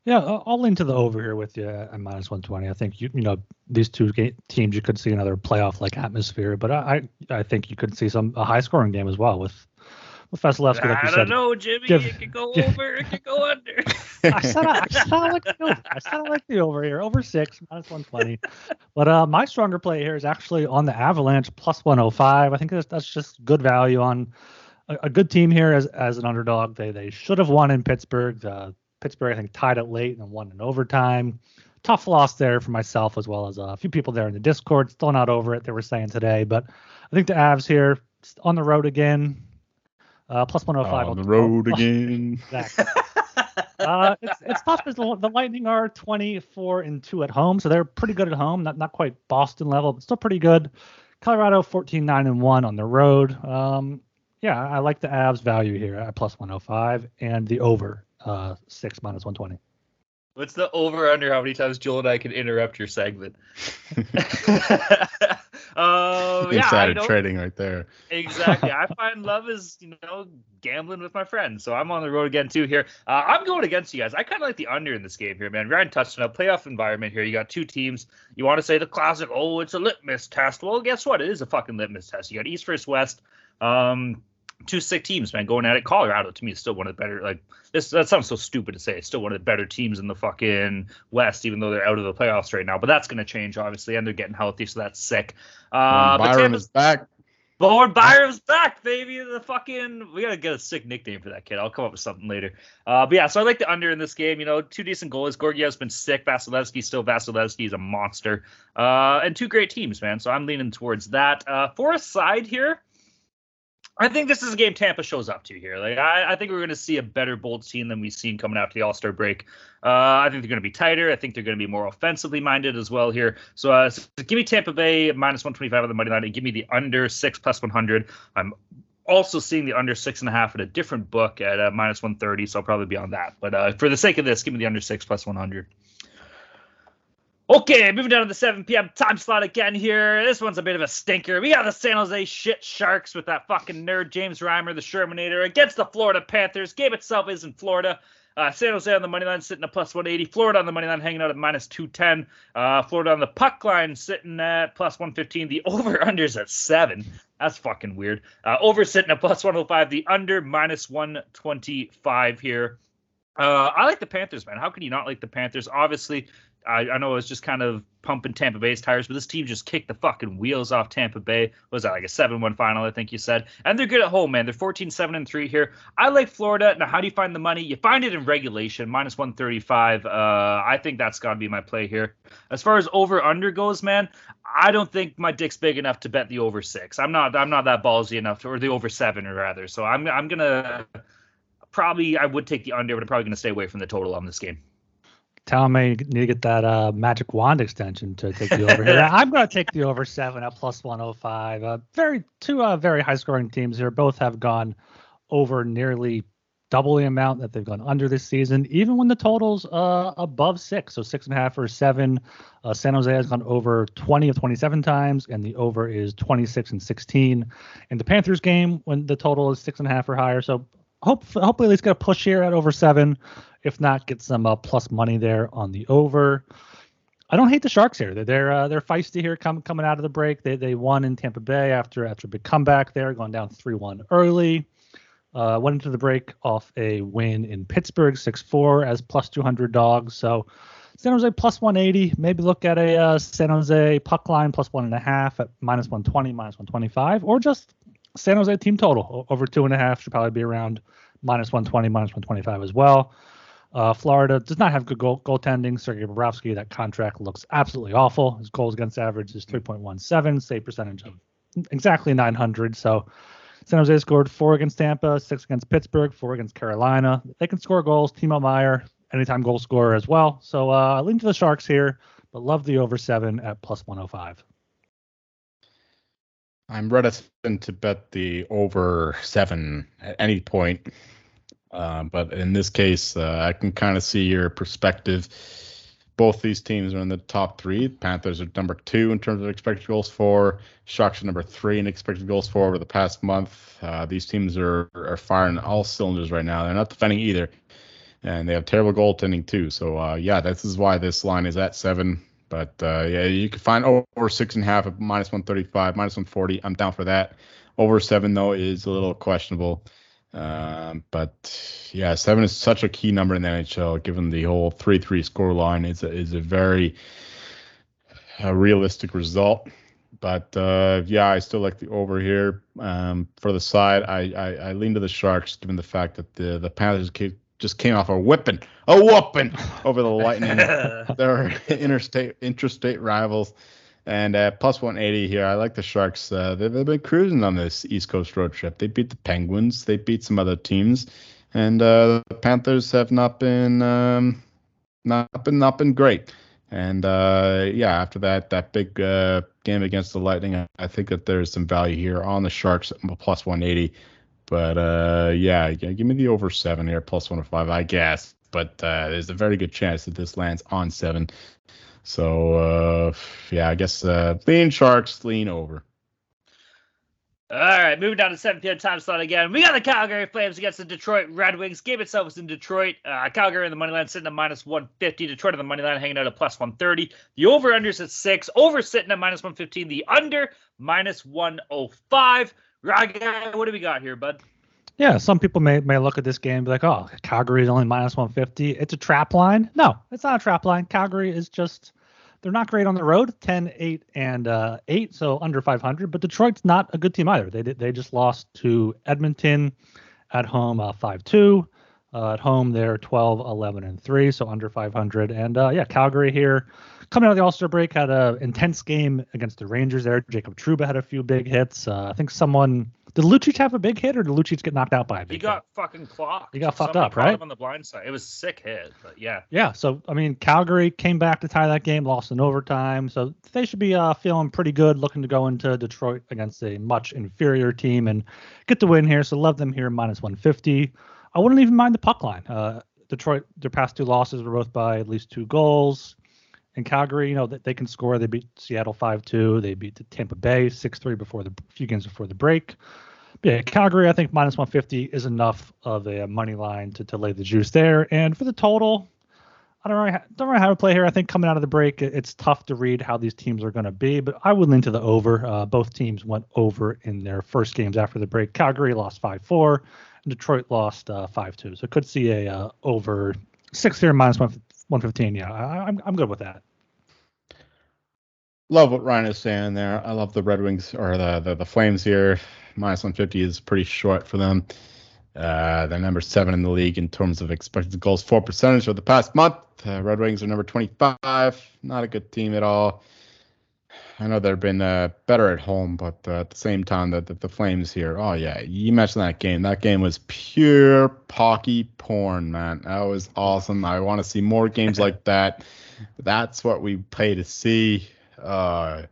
Yeah, I'll lean to the over here with you at minus 120. I think you you know these two teams you could see another playoff like atmosphere, but I I think you could see some a high scoring game as well with with Vasilevskiy. Like I you don't know, Jimmy. give- it could go give- over. It could go under. I said I, I said I like the over. I said I like the over here, over six minus 120. But uh, my stronger play here is actually on the Avalanche plus 105. I think that's that's just good value on a, a good team here as as an underdog. They they should have won in Pittsburgh. Uh, Pittsburgh I think tied it late and won in overtime. Tough loss there for myself as well as a few people there in the Discord. Still not over it. They were saying today, but I think the Avs here on the road again. Uh, plus 105. on the I'll- road I'll- again. Exactly uh, it's, it's tough because the, the Lightning are 24 and 2 at home, so they're pretty good at home. Not not quite Boston level, but still pretty good. Colorado 14 9 and 1 on the road. Um, yeah, I like the Avs value here at plus 105 and the over uh, 6 minus 120. What's the over under how many times Joel and I can interrupt your segment? um, yeah, Insider trading right there. exactly. I find love is you know gambling with my friends, so I'm on the road again too here. Uh, I'm going against you guys. I kind of like the under in this game here, man. Ryan touched on a playoff environment here. You got two teams. You want to say the classic? Oh, it's a litmus test. Well, guess what? It is a fucking litmus test. You got East versus West. Um, two sick teams, man, going at it. Colorado to me is still one of the better. Like this, that sounds so stupid to say. It's still one of the better teams in the fucking West, even though they're out of the playoffs right now. But that's going to change, obviously, and they're getting healthy, so that's sick. Uh, but Byron Tampa's is back. Lord Byron's back, baby. The fucking we gotta get a sick nickname for that kid. I'll come up with something later. Uh, but yeah, so I like the under in this game. You know, two decent goalies. Georgiev's been sick. Vasilevskiy still Vasilevskiy is a monster. Uh, and two great teams, man. So I'm leaning towards that. Uh, for a side here, I think this is a game Tampa shows up to here. Like I, I think we're going to see a better Bolts team than we've seen coming out to the All Star break. Uh, I think they're going to be tighter. I think they're going to be more offensively minded as well here. So, uh, so give me Tampa Bay minus 125 on the money line and give me the under six plus 100. I'm also seeing the under six and a half at a different book at uh, minus 130. So I'll probably be on that. But uh, for the sake of this, give me the under six plus 100. Okay, moving down to the 7 p.m. time slot again here. This one's a bit of a stinker. We got the San Jose shit sharks with that fucking nerd James Reimer, the Shermanator, against the Florida Panthers. Game itself is in Florida. Uh, San Jose on the money line sitting at plus 180. Florida on the money line hanging out at minus 210. Uh, Florida on the puck line sitting at plus 115. The over unders at seven. That's fucking weird. Uh, over sitting at plus 105. The under minus 125 here. Uh, I like the Panthers, man. How can you not like the Panthers? Obviously, I, I know was just kind of pumping Tampa Bay's tires, but this team just kicked the fucking wheels off Tampa Bay. What was that like a 7 1 final, I think you said? And they're good at home, man. They're 14 7 and 3 here. I like Florida. Now, how do you find the money? You find it in regulation, minus 135. Uh, I think that's got to be my play here. As far as over under goes, man, I don't think my dick's big enough to bet the over six. I'm not. I'm not that ballsy enough, to, or the over seven, or rather. So I'm. I'm gonna probably. I would take the under, but I'm probably gonna stay away from the total on this game. Tell me you need to get that uh, magic wand extension to take the over here. I'm going to take the over seven at plus 105. Uh, very two uh, very high scoring teams here. Both have gone over nearly double the amount that they've gone under this season, even when the totals uh, above six, so six and a half or seven. Uh, San Jose has gone over 20 of 27 times, and the over is 26 and 16. In the Panthers game, when the total is six and a half or higher, so hope hopefully at least get a push here at over seven. If not, get some uh, plus money there on the over. I don't hate the Sharks here. They're they're, uh, they're feisty here com- coming out of the break. They they won in Tampa Bay after after a big comeback there, going down three one early. Uh, went into the break off a win in Pittsburgh, 6-4 as plus 200 dogs. So San Jose plus 180. Maybe look at a uh, San Jose puck line plus one and a half at minus 120, minus 125, or just San Jose team total over two and a half should probably be around minus 120, minus 125 as well. Uh, Florida does not have good goal goaltending. Sergei Bobrovsky, that contract looks absolutely awful. His goals against average is 3.17, save percentage of exactly 900. So San Jose scored four against Tampa, six against Pittsburgh, four against Carolina. They can score goals. Timo Meier, anytime goal scorer as well. So uh, I lean to the Sharks here, but love the over seven at plus 105. I'm reticent to bet the over seven at any point. Uh, but in this case, uh, I can kind of see your perspective. Both these teams are in the top three. Panthers are number two in terms of expected goals for. Sharks are number three in expected goals for over the past month. Uh, these teams are, are firing all cylinders right now. They're not defending either. And they have terrible goaltending too. So, uh, yeah, this is why this line is at seven. But uh, yeah, you can find over six and a half at minus 135, minus 140. I'm down for that. Over seven, though, is a little questionable. Um, but yeah, seven is such a key number in the NHL, given the whole three-three score line is a, is a very uh, realistic result. But uh, yeah, I still like the over here. Um, for the side, I, I, I lean to the Sharks, given the fact that the the Panthers just came off a whipping, a whooping over the Lightning. They're interstate interstate rivals. And at plus 180 here, I like the Sharks. Uh, they've, they've, been cruising on this East Coast road trip. They beat the Penguins. They beat some other teams, and uh, the Panthers have not been um, not been not been great. And uh, yeah, after that that big uh, game against the Lightning, I, I, think that there's some value here on the Sharks plus 180. But uh, yeah, give me the over seven here, plus one or five, I guess. But uh, there's a very good chance that this lands on seven. So uh, yeah, I guess uh, lean sharks, lean over. All right, moving down to 7 p.m. time slot again. We got the Calgary Flames against the Detroit Red Wings. Game itself is in Detroit. Uh, Calgary in the money line sitting at minus 150. Detroit in the money line hanging out at plus 130. The over unders at six. Over sitting at minus 115. The under minus 105. What do we got here, bud? Yeah, some people may may look at this game and be like, oh, Calgary is only minus 150. It's a trap line. No, it's not a trap line. Calgary is just, they're not great on the road 10, 8, and uh, 8, so under 500. But Detroit's not a good team either. They, they just lost to Edmonton at home uh, 5 uh, 2. Uh, at home, they're 12, 11, and 3, so under 500. And uh, yeah, Calgary here coming out of the All Star break had an intense game against the Rangers there. Jacob Trouba had a few big hits. Uh, I think someone did Lucic have a big hit or did Lucic get knocked out by a big He got hit? fucking clocked. He got fucked up, right? on the blind side. It was sick hit, but yeah. Yeah. So I mean, Calgary came back to tie that game, lost in overtime. So they should be uh, feeling pretty good, looking to go into Detroit against a much inferior team and get the win here. So love them here minus 150. I wouldn't even mind the puck line. Uh, Detroit, their past two losses were both by at least two goals. And Calgary, you know, they, they can score. They beat Seattle 5-2. They beat Tampa Bay 6-3 before the few games before the break. But yeah, Calgary, I think minus 150 is enough of a money line to, to lay the juice there. And for the total, I don't really, don't really how to play here. I think coming out of the break, it's tough to read how these teams are going to be, but I would lean to the over. Uh, both teams went over in their first games after the break. Calgary lost 5-4, and Detroit lost uh, 5-2. So could see a uh, over six here minus 115. Yeah, I, I'm I'm good with that love what Ryan is saying there. I love the Red Wings or the the, the Flames here. Minus 150 is pretty short for them. Uh, they're number seven in the league in terms of expected goals for percentage for the past month. Uh, Red Wings are number 25. Not a good team at all. I know they've been uh, better at home, but uh, at the same time, the, the, the Flames here. Oh yeah, you mentioned that game. That game was pure pocky porn, man. That was awesome. I want to see more games like that. That's what we pay to see. Uh,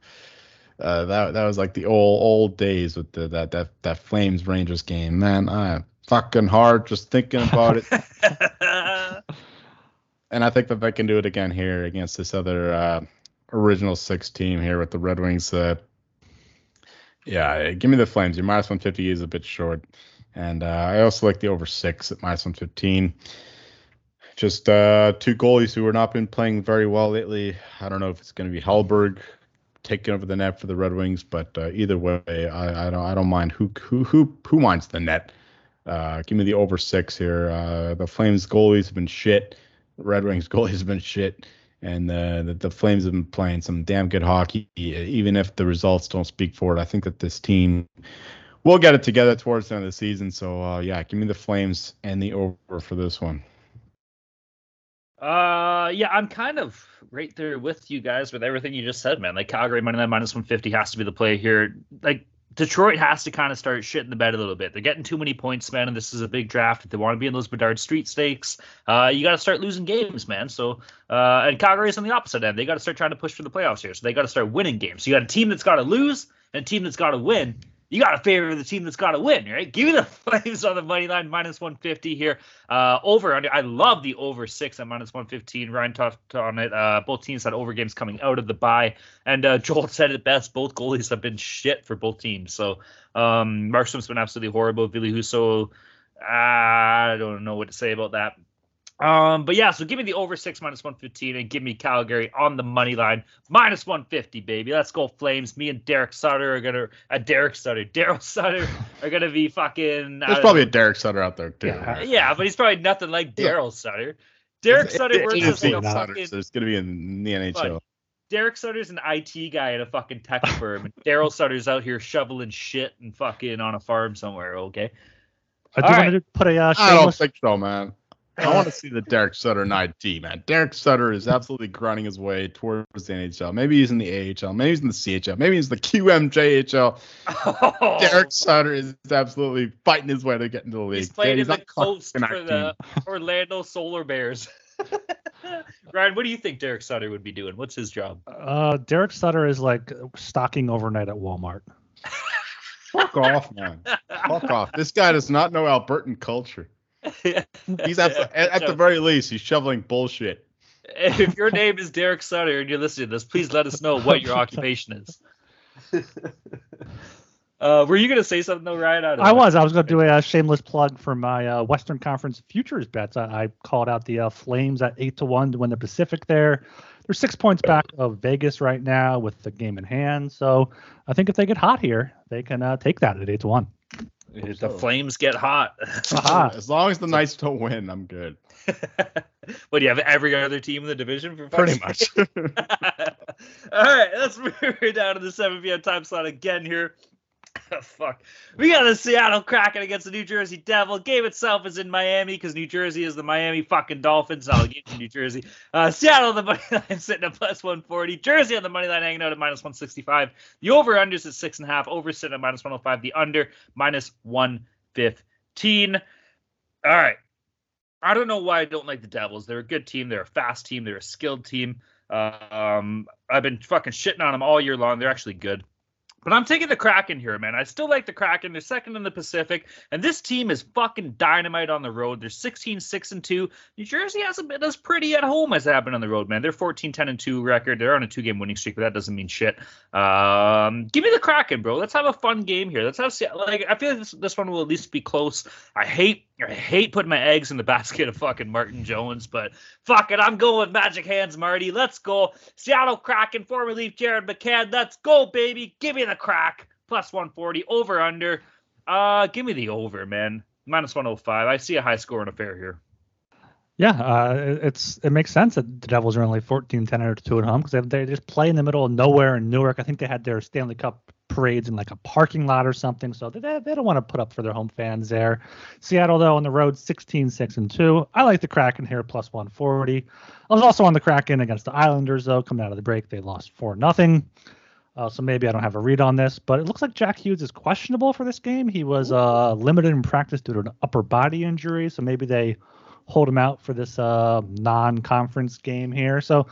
uh, that that was like the old old days with the that that that Flames Rangers game. Man, I fucking hard just thinking about it. and I think that they can do it again here against this other uh, original six team here with the Red Wings. Uh, yeah, give me the Flames. Your minus 150 is a bit short. And uh, I also like the over six at minus 115. Just uh, two goalies who have not been playing very well lately. I don't know if it's going to be Hellberg taking over the net for the Red Wings, but uh, either way, I, I, don't I don't mind who who who who minds the net. Uh, give me the over six here. Uh, the Flames goalies have been shit. Red Wings goalies have been shit, and uh, the, the Flames have been playing some damn good hockey. Even if the results don't speak for it, I think that this team will get it together towards the end of the season. So uh, yeah, give me the Flames and the over for this one. Uh, yeah, I'm kind of right there with you guys with everything you just said, man. Like Calgary money line minus 150 has to be the play here. Like Detroit has to kind of start shitting the bed a little bit. They're getting too many points, man, and this is a big draft. If they want to be in those Bedard Street stakes, uh, you got to start losing games, man. So, uh, and Calgary's on the opposite end. They got to start trying to push for the playoffs here. So they got to start winning games. So you got a team that's got to lose and a team that's got to win you got to favor the team that's got to win, right? Give me the Flames on the money line, minus 150 here. Uh, over under. I love the over six at minus 115. Ryan talked on it. Uh, both teams had over games coming out of the bye, and uh, Joel said it best. Both goalies have been shit for both teams. So um, Markstrom's been absolutely horrible. Ville Husso, I don't know what to say about that. Um, but yeah, so give me the over six minus 115 and give me Calgary on the money line minus 150, baby. Let's go Flames. Me and Derek Sutter are gonna uh, Derek Sutter, Darryl Sutter are gonna be fucking. There's probably know. a Derek Sutter out there too. Yeah, yeah but he's probably nothing like Darryl Sutter. Derek Sutter works as like a fucking. So it's gonna be in the NHL. Derek Sutter's an IT guy at a fucking tech firm, and Darryl Sutter's out here shoveling shit and fucking on a farm somewhere. Okay. I do want to put a. Uh, I don't think so, man. I want to see the Derek Sutter in IT, man. Derek Sutter is absolutely grinding his way towards the NHL. Maybe he's in the AHL. Maybe he's in the CHL. Maybe he's the QMJHL. Oh. Derek Sutter is absolutely fighting his way to get into the league. He's playing in the coast for the Orlando Solar Bears. Ryan, what do you think Derek Sutter would be doing? What's his job? Uh, Derek Sutter is like stocking overnight at Walmart. Fuck off, man. Fuck off. This guy does not know Albertan culture. he's at, at the very least, he's shoveling bullshit. If your name is Derek Sutter and you're listening to this, please let us know what your occupation is. Uh, were you going to say something though, Ryan? I, I was. I was going to do a, a, shameless plug for my uh, Western Conference futures bets. I, I called out the uh, Flames at eight to one to win the Pacific. There, they're six points back of Vegas right now with the game in hand. So I think if they get hot here, they can uh, take that at eight to one. If the flames get hot. As long as the Knights don't win, I'm good. what do you have every other team in the division for pretty much? All right, let's move down to the 7 p.m. time slot again here. Fuck. We got a Seattle Kraken against the New Jersey Devil. Game itself is in Miami because New Jersey is the Miami fucking Dolphins. I'll get to New Jersey. Uh, Seattle, the money line sitting at plus 140. Jersey on the money line hanging out at minus 165. The over unders is six and a half. Over sitting at minus 105. The under minus 115. All right. I don't know why I don't like the Devils. They're a good team. They're a fast team. They're a skilled team. Um, I've been fucking shitting on them all year long. They're actually good. But I'm taking the Kraken here, man. I still like the Kraken. They're second in the Pacific, and this team is fucking dynamite on the road. They're 16 6 and 2. New Jersey hasn't been as pretty at home as they have been on the road, man. They're 14 10 and 2 record. They're on a two game winning streak, but that doesn't mean shit. Um, give me the Kraken, bro. Let's have a fun game here. Let's have like I feel like this, this one will at least be close. I hate I hate putting my eggs in the basket of fucking Martin Jones, but fuck it, I'm going with Magic Hands, Marty. Let's go. Seattle Kraken, former Leaf Jared McCann. Let's go, baby. Give me the crack. Plus 140. Over under. Uh, give me the over, man. Minus 105. I see a high score and a fair here. Yeah, uh, it's it makes sense that the Devils are only 14 10 or 2 at home because they, they just play in the middle of nowhere in Newark. I think they had their Stanley Cup parades in like a parking lot or something, so they, they don't want to put up for their home fans there. Seattle though on the road 16 6 and 2. I like the Kraken here plus 140. I was also on the Kraken against the Islanders though. Coming out of the break, they lost 4 nothing. Uh, so maybe I don't have a read on this, but it looks like Jack Hughes is questionable for this game. He was uh, limited in practice due to an upper body injury, so maybe they hold him out for this uh, non-conference game here. So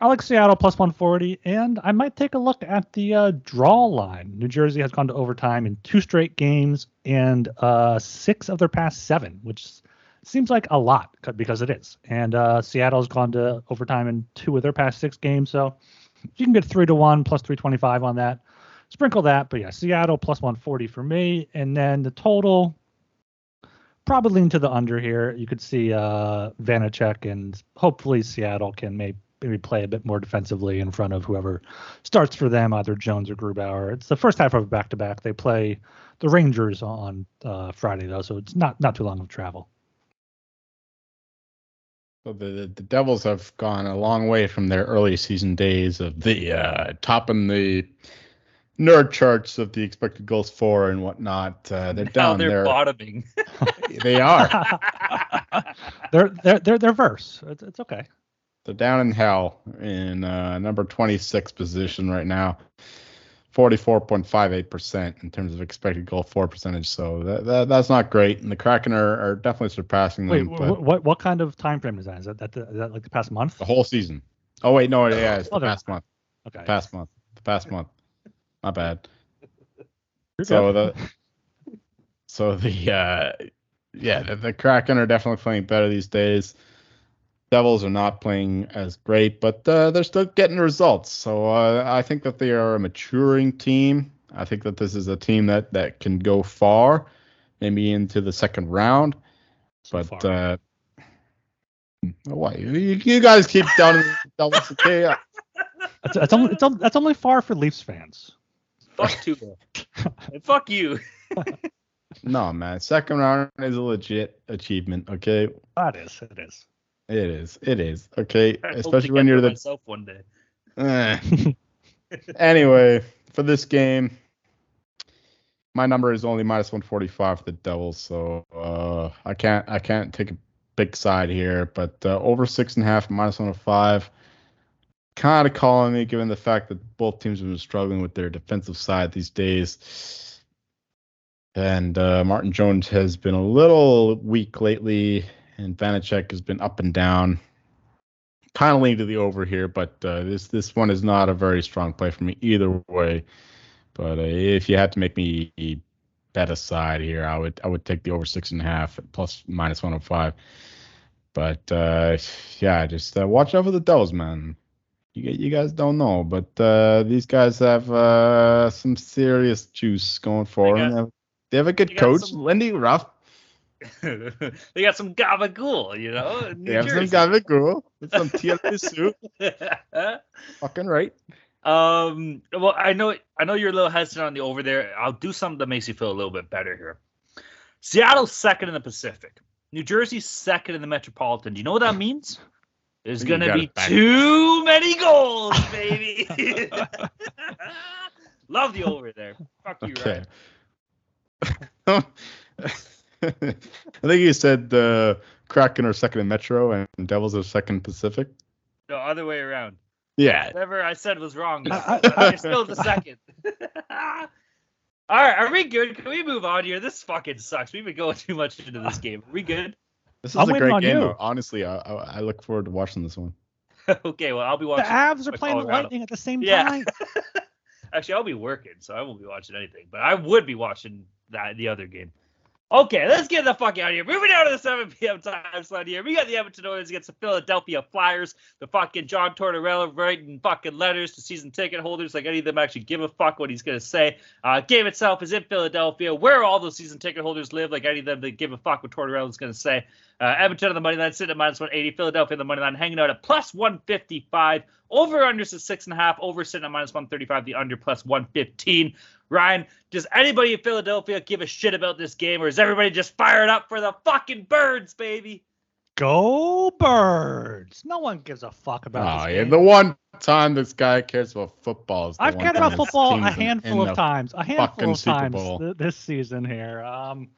I like Seattle plus 140, and I might take a look at the uh, draw line. New Jersey has gone to overtime in two straight games and uh, six of their past seven, which seems like a lot because it is. And uh, Seattle has gone to overtime in two of their past six games. So you can get three to one plus 325 on that. Sprinkle that, but yeah, Seattle plus 140 for me, and then the total probably lean to the under here. You could see uh, Vanecek and hopefully Seattle can maybe maybe play a bit more defensively in front of whoever starts for them, either Jones or Grubauer. It's the first half of a back to back. They play the Rangers on uh, Friday though, so it's not not too long of travel. So the the Devils have gone a long way from their early season days of the uh, topping the nerd charts of the expected goals for and whatnot. Uh, they're now down. They're, they're bottoming. they are. they're they're they're they're verse. It's, it's okay. They're down in hell in uh, number 26 position right now. 44.58% in terms of expected goal four percentage. So that, that that's not great. And the Kraken are, are definitely surpassing Wait, them. but what, what what kind of time frame is that? Is that, that, the, is that like the past month? the whole season. Oh wait, no, yeah, it's the Oh, they're- past month. Okay. Past month. The past month. Not bad. You're So good. the so the uh yeah, the, the Kraken are definitely playing better these days. Devils are not playing as great, but uh, they're still getting results. So uh, I think that they are a maturing team. I think that this is a team that that can go far, maybe into the second round. So But far. uh, why you, you guys keep down in the Devils? Okay, That's, that's only it's, that's only far for Leafs fans. Fuck Tuba. and fuck you. no man, second round is a legit achievement. Okay, That is, it is. It is. It is. Okay. I Especially when you're the. myself one day. Eh. anyway, for this game, my number is only minus 145 for the Devils, so uh, I can't I can't take a big side here. But uh, over six and a half, minus 105, kind of calling me, given the fact that both teams have been struggling with their defensive side these days. And uh, Martin Jones has been a little weak lately, and Vanecek has been up and down. Kind of lean to the over here, but uh, this this one is not a very strong play for me either way. But uh, if you had to make me bet a side here, I would I would take the over six and a half plus minus 105. But uh, yeah, just uh, watch out for the Devils, man. You you guys don't know, but uh, these guys have uh, some serious juice going for them. They have, a good coach, some- Lindy Ruff. they got some gabagool, you know. in They New have some gabagool with some tiramisu. Fucking right. um. Well, I know. I know you're a little hesitant on the over there. I'll do something that makes you feel a little bit better here. Seattle's second in the Pacific. New Jersey's second in the Metropolitan. Do you know what that means? There's gonna be it too many goals, baby. Love the over there. Fuck you, Okay. Ryan. I think you said uh, Kraken are second in Metro and Devils are second Pacific. No, other way around. Yeah. Whatever I said was wrong. I- but You're still the second. All right, are we good? Can we move on here? This fucking sucks. We've been going too much into this game. Are we good? This is I'm a great game. you. Honestly, I, I I look forward to watching this one. okay, well, I'll be watching. The watching. Avs are with playing the Colorado. Lightning at the same Yeah. time. Actually, I'll be working, so I won't be watching anything. But I would be watching that the other game. Okay, let's get the fuck out of here. Moving down to the 7 p.m. time slot here. We got the Edmonton Oilers against the Philadelphia Flyers. The fucking John Tortorella writing fucking letters to season ticket holders like any of them actually give a fuck what he's gonna say. Uh, game itself is in Philadelphia, where all those season ticket holders live. Like any of them that give a fuck what Tortorella's gonna say. Uh, Edmonton on the money line sitting at minus 180. Philadelphia on the money line hanging out at plus 155. Over under is six and a half. Over sitting at minus 135. The under plus 115. Ryan, does anybody in Philadelphia give a shit about this game, or is everybody just fired up for the fucking birds, baby? Go Birds! No one gives a fuck about Oh this yeah, game. the one time this guy cares about football is the I've cared about football a handful of times. A handful of times th- this season here. Um,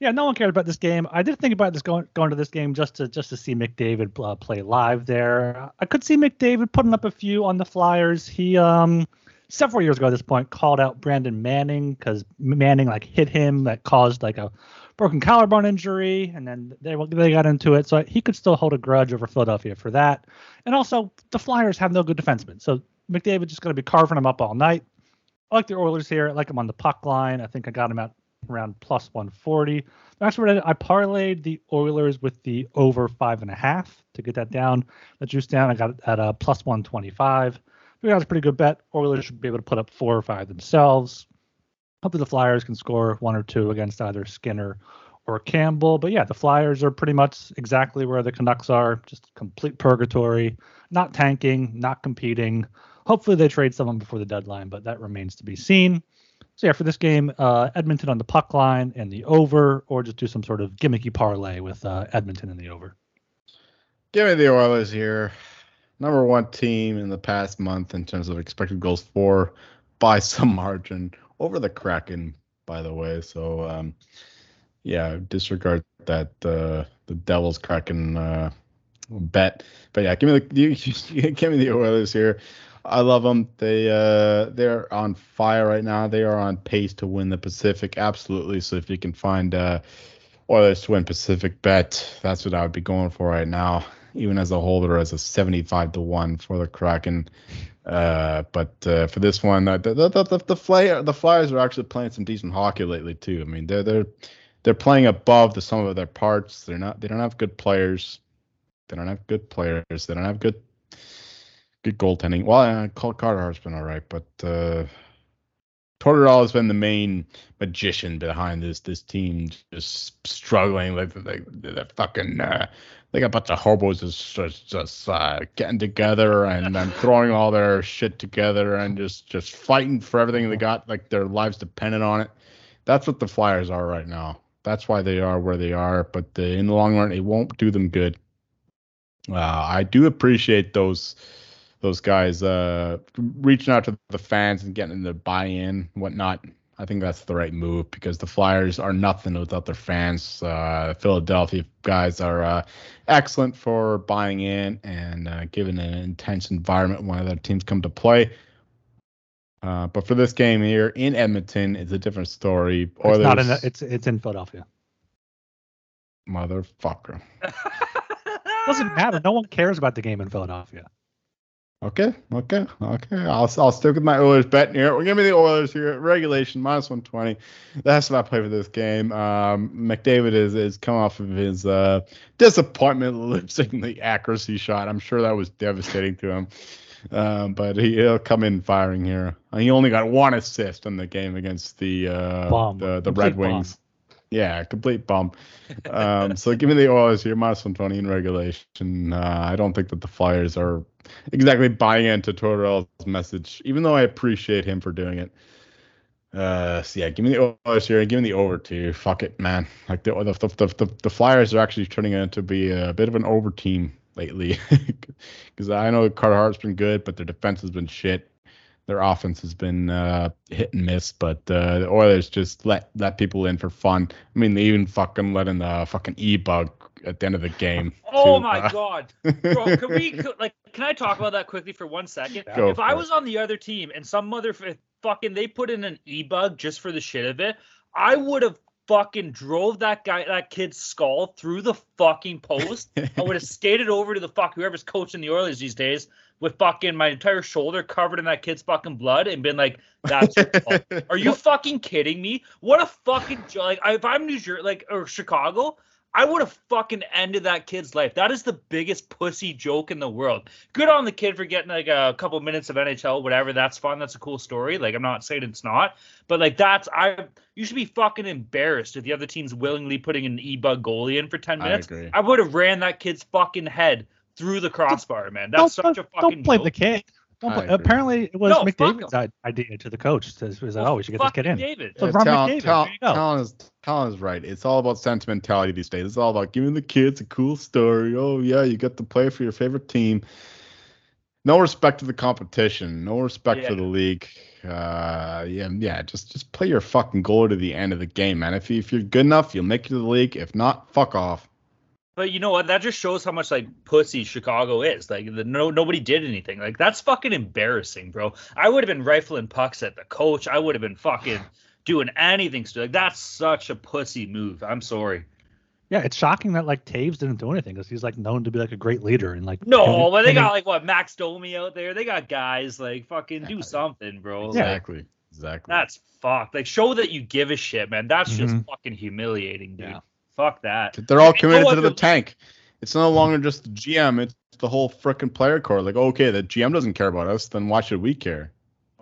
yeah, no one cared about this game. I did think about this going going to this game just to just to see McDavid uh, play live there. I could see McDavid putting up a few on the Flyers. He um several years ago at this point called out Brandon Manning because Manning like hit him that caused like a broken collarbone injury, and then they they got into it. So he could still hold a grudge over Philadelphia for that. And also, the Flyers have no good defensemen, so McDavid just going to be carving them up all night. I like the Oilers here. I like them on the puck line. I think I got them at around plus 140. That's what I. I parlayed the Oilers with the over five and a half to get that down. The juice down. I got it at a plus 125. Think that's a pretty good bet. Oilers should be able to put up four or five themselves. Hopefully the Flyers can score one or two against either Skinner or Campbell. But yeah, the Flyers are pretty much exactly where the Canucks are, just complete purgatory, not tanking, not competing. Hopefully they trade someone before the deadline, but that remains to be seen. So yeah, for this game, uh, Edmonton on the puck line and the over, or just do some sort of gimmicky parlay with uh, Edmonton and the over. Give me the Oilers here. Number one team in the past month in terms of expected goals for by some margin over the Kraken, by the way. So um, yeah, disregard that uh, the Devils Kraken uh, bet. But yeah, give me the you, you, give me the Oilers here. I love them. They uh they're on fire right now. They are on pace to win the Pacific, absolutely. So if you can find uh Oilers to win Pacific bet, that's what I would be going for right now. Even as a holder, as a 75 to one for the Kraken. Uh, but uh, for this one, uh, the the the, the, flyer, the Flyers are actually playing some decent hockey lately too. I mean, they're they're they're playing above the sum of their parts. They're not. They don't have good players. They don't have good players. They don't have good good goaltending. Well, uh, Carter Hart's been all right, but uh, Tortorella has been the main magician behind this this team, just struggling like like the fucking uh, like a bunch of hobos just just, just uh, getting together and, and throwing all their shit together and just just fighting for everything they got, like their lives dependent on it. That's what the Flyers are right now. That's why they are where they are. But the, in the long run, it won't do them good. Uh, I do appreciate those those guys uh, reaching out to the fans and getting them to buy in, whatnot. I think that's the right move because the Flyers are nothing without their fans. Uh, Philadelphia guys are uh, excellent for buying in and uh, giving an intense environment when other teams come to play. Uh, but for this game here in Edmonton, it's a different story. Oilers, it's not in. It's it's in Philadelphia. Motherfucker. Doesn't matter. No one cares about the game in Philadelphia. Okay, okay, okay. I'll I'll stick with my Oilers bet here. We're gonna be the Oilers here. Regulation minus one twenty. That's what I play for this game. Um, McDavid is is come off of his uh, disappointment losing the accuracy shot. I'm sure that was devastating to him. Um, but he, will come in firing here. He only got one assist in the game against the uh, the, the Red Wings. Yeah, complete bum. Um, so give me the Oilers here, minus 120 in regulation. Uh, I don't think that the Flyers are exactly buying into Tortorella's message, even though I appreciate him for doing it. Uh, so yeah, give me the Oilers here and give me the over two. Fuck it, man. Like the the, the the, the Flyers are actually turning out to be a bit of an over team lately, because I know Carter Hart's been good, but their defense has been shit. Their offense has been uh, hit and miss, but uh, the Oilers just let let people in for fun. I mean, they even fucking let in the fucking e bug at the end of the game. Oh to, my uh, god, bro! Can we like? Can I talk about that quickly for one second? Go if I was on the other team and some mother fucking they put in an e bug just for the shit of it, I would have fucking drove that guy, that kid's skull through the fucking post. I would have skated over to the fuck whoever's coaching the Oilers these days with fucking my entire shoulder covered in that kid's fucking blood and been like, "That's Are you fucking kidding me? What a fucking joke. like if I'm New Jersey, like or Chicago, I would have fucking ended that kid's life. That is the biggest pussy joke in the world. Good on the kid for getting like a couple minutes of NHL, whatever. That's fun. That's a cool story. Like I'm not saying it's not, but like that's I. You should be fucking embarrassed if the other team's willingly putting an e-bug goalie in for ten minutes. I, I would have ran that kid's fucking head through the crossbar, man. That's don't, such a fucking. Don't blame joke. the kid. Apparently, it was no, McDavid's idea to the coach. To, was well, oh, we should get this kid in. McDavid. So yeah, Ron Tal- McDavid. Tal- Talon, is, Talon is right. It's all about sentimentality these days. It's all about giving the kids a cool story. Oh yeah, you get to play for your favorite team. No respect to the competition. No respect yeah. for the league. Uh, yeah, yeah. Just just play your fucking goal to the end of the game, man. If you, if you're good enough, you'll make it to the league. If not, fuck off. But you know what? That just shows how much like pussy Chicago is. Like the no nobody did anything. Like that's fucking embarrassing, bro. I would have been rifling pucks at the coach. I would have been fucking doing anything. Like that's such a pussy move. I'm sorry. Yeah, it's shocking that like Toews didn't do anything because he's like known to be like a great leader and like. No, but they got like what Max Domi out there. They got guys like fucking do something, bro. Exactly. Like, exactly. That's fucked. Like show that you give a shit, man. That's mm-hmm. just fucking humiliating, dude. Yeah. Fuck that. They're all committed to the tank. It's no longer just the GM. It's the whole freaking player core. Like, okay, the GM doesn't care about us, then why should we care?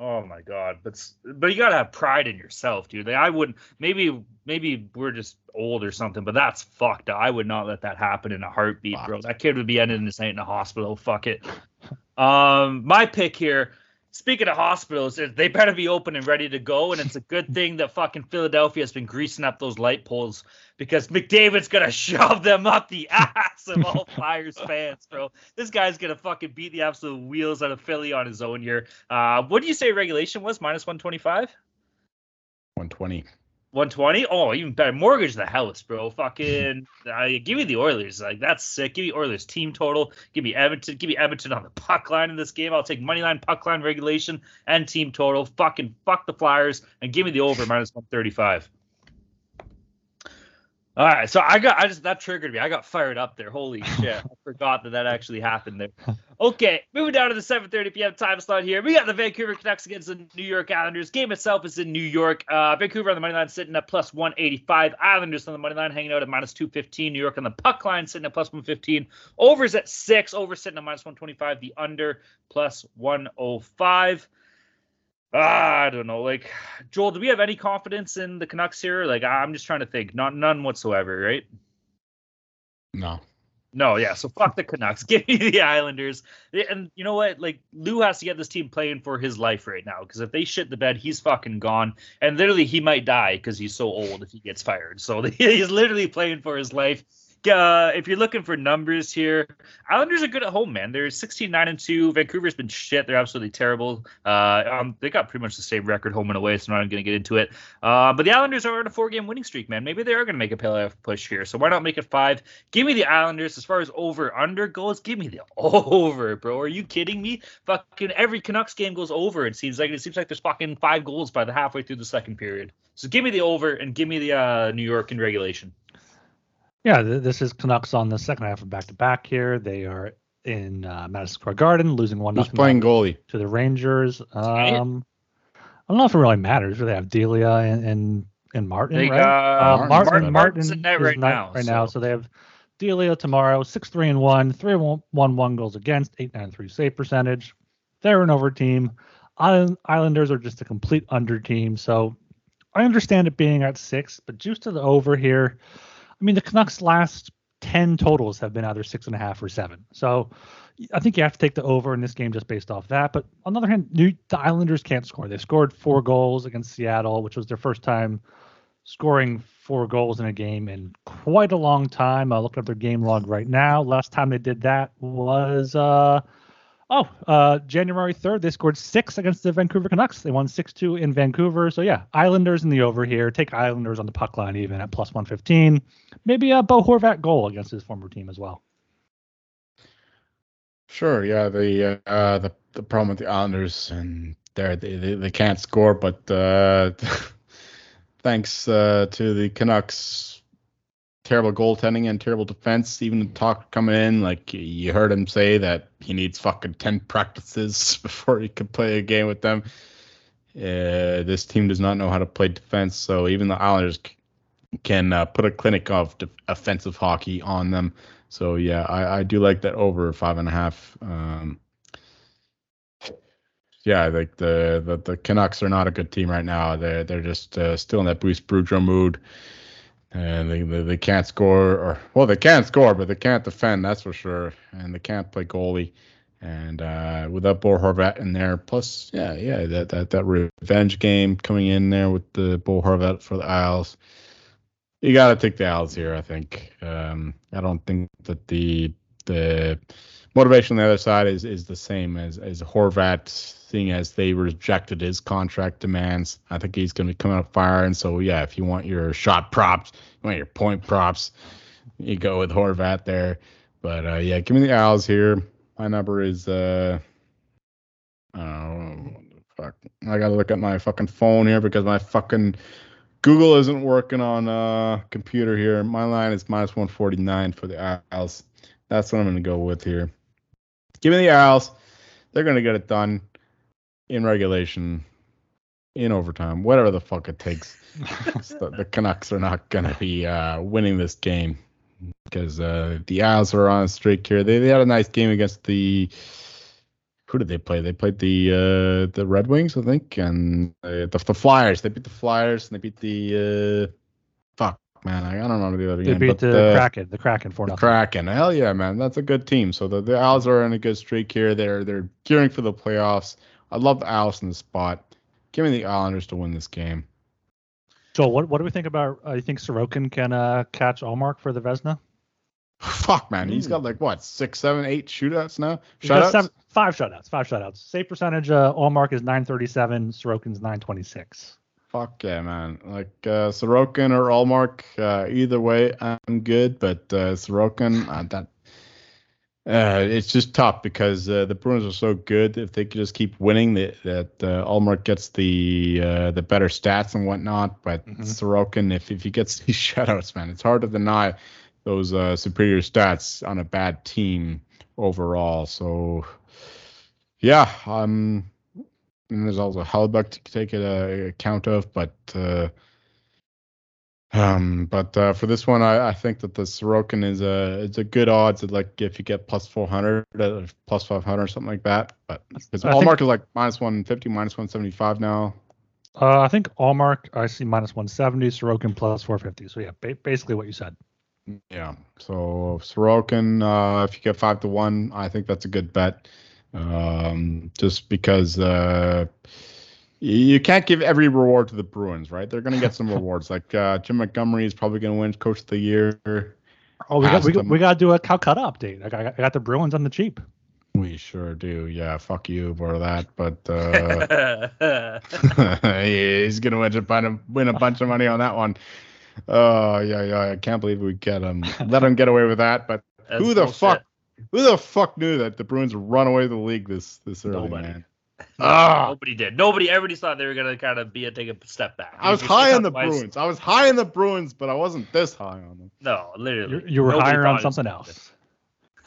Oh my god, but but you gotta have pride in yourself, dude. Like, I wouldn't. Maybe maybe we're just old or something, but that's fucked. I would not let that happen in a heartbeat, Fucked. bro. That kid would be ending this night in a hospital. Fuck it. Um, my pick here speaking of hospitals, they better be open and ready to go. And it's a good thing that fucking Philadelphia has been greasing up those light poles because McDavid's gonna shove them up the ass of all Flyers fans, bro. This guy's gonna fucking beat the absolute wheels out of Philly on his own here. Uh, what do you say regulation was? Minus one twenty five. One twenty. 120? Oh, even better. Mortgage the house, bro. Fucking uh, give me the Oilers. Like that's sick. Give me Oilers team total. Give me Edmonton. Give me Edmonton on the puck line in this game. I'll take money line, puck line regulation, and team total. Fucking fuck the Flyers and give me the over minus 135. All right, so I got I just that triggered me. I got fired up there. Holy shit! I forgot that that actually happened there. Okay, moving down to the 7:30 p.m. time slot here. We got the Vancouver Canucks against the New York Islanders. Game itself is in New York. Uh, Vancouver on the money line sitting at plus 185. Islanders on the money line hanging out at minus 215. New York on the puck line sitting at plus 115. Overs at six. Over sitting at minus 125. The under plus 105. Ah, I don't know. Like, Joel, do we have any confidence in the Canucks here? Like, I'm just trying to think. Not none whatsoever, right? No. No, yeah. So fuck the Canucks. Give me the Islanders. And you know what? Like Lou has to get this team playing for his life right now because if they shit the bed, he's fucking gone. And literally, he might die because he's so old if he gets fired. So he's literally playing for his life uh, if you're looking for numbers here, Islanders are good at home, man. They're 16 9 and 2. Vancouver's been shit. They're absolutely terrible. Uh, um, they got pretty much the same record home and away, so I'm not going to get into it. Uh, but the Islanders are on a four game winning streak, man. Maybe they are going to make a playoff push here. So why not make it five? Give me the Islanders. As far as over under goes, give me the over, bro. Are you kidding me? Fucking every Canucks game goes over. It seems like it seems like there's fucking five goals by the halfway through the second period. So give me the over and give me the uh, New York in regulation. Yeah, this is Canucks on the second half of back to back here. They are in uh, Madison Square Garden, losing one. Who's playing goalie to the Rangers? Um, I don't know if it really matters. They have Delia and and, and Martin, they right? Got, uh, Martin, Martin, Martin's in net right now. Right so. now, so they have Delia tomorrow, six three and one, three one one one goals against, eight nine three save percentage. They're an over team. Islanders are just a complete under team. So I understand it being at six, but juice to the over here. I mean, the Canucks' last 10 totals have been either six and a half or seven. So I think you have to take the over in this game just based off that. But on the other hand, New, the Islanders can't score. They scored four goals against Seattle, which was their first time scoring four goals in a game in quite a long time. I looked up their game log right now. Last time they did that was uh, Oh, uh, January 3rd, they scored six against the Vancouver Canucks. They won 6 2 in Vancouver. So, yeah, Islanders in the over here. Take Islanders on the puck line even at plus 115. Maybe a Bo Horvat goal against his former team as well. Sure. Yeah. The uh, the the problem with the Islanders and they they, they can't score, but uh, thanks uh, to the Canucks terrible goaltending and terrible defense. Even Tocchet coming in, like you heard him say that he needs fucking ten practices before he could play a game with them. Uh, this team does not know how to play defense, so even the Islanders can uh, put a clinic of de- offensive hockey on them. So yeah, I, I do like that over five and a half. Um, yeah, like the, the the Canucks are not a good team right now. They're they're just uh, still in that Bruce Boudreau mood and they, they, they can't score or well they can't score but they can't defend that's for sure. And they can't play goalie. And uh, without Bo Horvat in there plus yeah yeah that that that revenge game coming in there with the Bo Horvat for the Isles. You got to take the Isles here I think. Um, I don't think that the the motivation on the other side is is the same as as Horvat seeing as they rejected his contract demands. I think he's going to be coming up fire. And so, yeah, if you want your shot props, you want your point props, you go with Horvat there. But uh, yeah, give me the Owls here. My number is uh, oh fuck. I gotta look at my fucking phone here because my fucking Google isn't working on uh computer here. My line is minus 149 for the Owls. That's what I'm gonna go with here. Give me the Owls. They're gonna get it done in regulation, in overtime, whatever the fuck it takes. the, the, Canucks are not gonna be uh, winning this game because uh, the Isles are on a streak here. They, they had a nice game against the who did they play? They played the uh, the Red Wings, I think, and uh, the, the Flyers. They beat the Flyers and they beat the uh, man. I, I don't know the other They game, beat but the Kraken. The Kraken for the nothing. Kraken. Hell yeah, man. That's a good team. So the, the Owls are in a good streak here. They're they're gearing for the playoffs. I love the Owls in the spot. Give me the Islanders to win this game. Joel, what what do we think about? Uh, you think Sorokin can uh, catch Ullmark for the Vezina? Fuck man, he's got like what six, seven, eight shootouts now. Shutouts. seven, five shutouts. Five shutouts. Save percentage. Uh, Ullmark is 937. Sorokin's 926. Fuck yeah, man. Like uh, Sorokin or Ullmark, uh, either way, I'm good. But uh, Sorokin, uh, that uh, it's just tough because uh, the Bruins are so good. If they could just keep winning, that that uh, Ullmark gets the uh, the better stats and whatnot. But Mhm. Sorokin, if if he gets these shutouts, man, it's hard to deny those uh, superior stats on a bad team overall. So yeah, um, and there's also Hellebuyck to take it uh, account of, but uh, um, but uh, for this one, I, I think that the Sorokin is a it's a good odds. At like if you get plus 400, uh, plus 500, or something like that. But because Ullmark is like minus 150, minus 175 now. Uh, I think Ullmark I see minus 170, Sorokin plus 450. So yeah, ba- basically what you said. Yeah. So Sorokin, uh, if you get five to one, I think that's a good bet. Um, just because uh, you can't give every reward to the Bruins, right? They're gonna get some rewards. Like uh, Jim Montgomery is probably gonna win Coach of the Year. Oh, we got we, got we got to do a Calcutta update. I got, I got the Bruins on the cheap. We sure do. Yeah. Fuck you for that. But uh, he's gonna win a, bunch of- win a bunch of money on that one. Oh yeah, yeah. I can't believe we get him. Let him get away with that. But That's who the bullshit. fuck? Who the fuck knew that the Bruins run away the league this this early, Nobody. man? Ah, Nobody did. Nobody. Everybody thought they were gonna kind of be a take a step back. I was high on the otherwise- Bruins. I was high on the Bruins, but I wasn't this high on them. No, literally. You, you were Nobody higher on thought it was something else.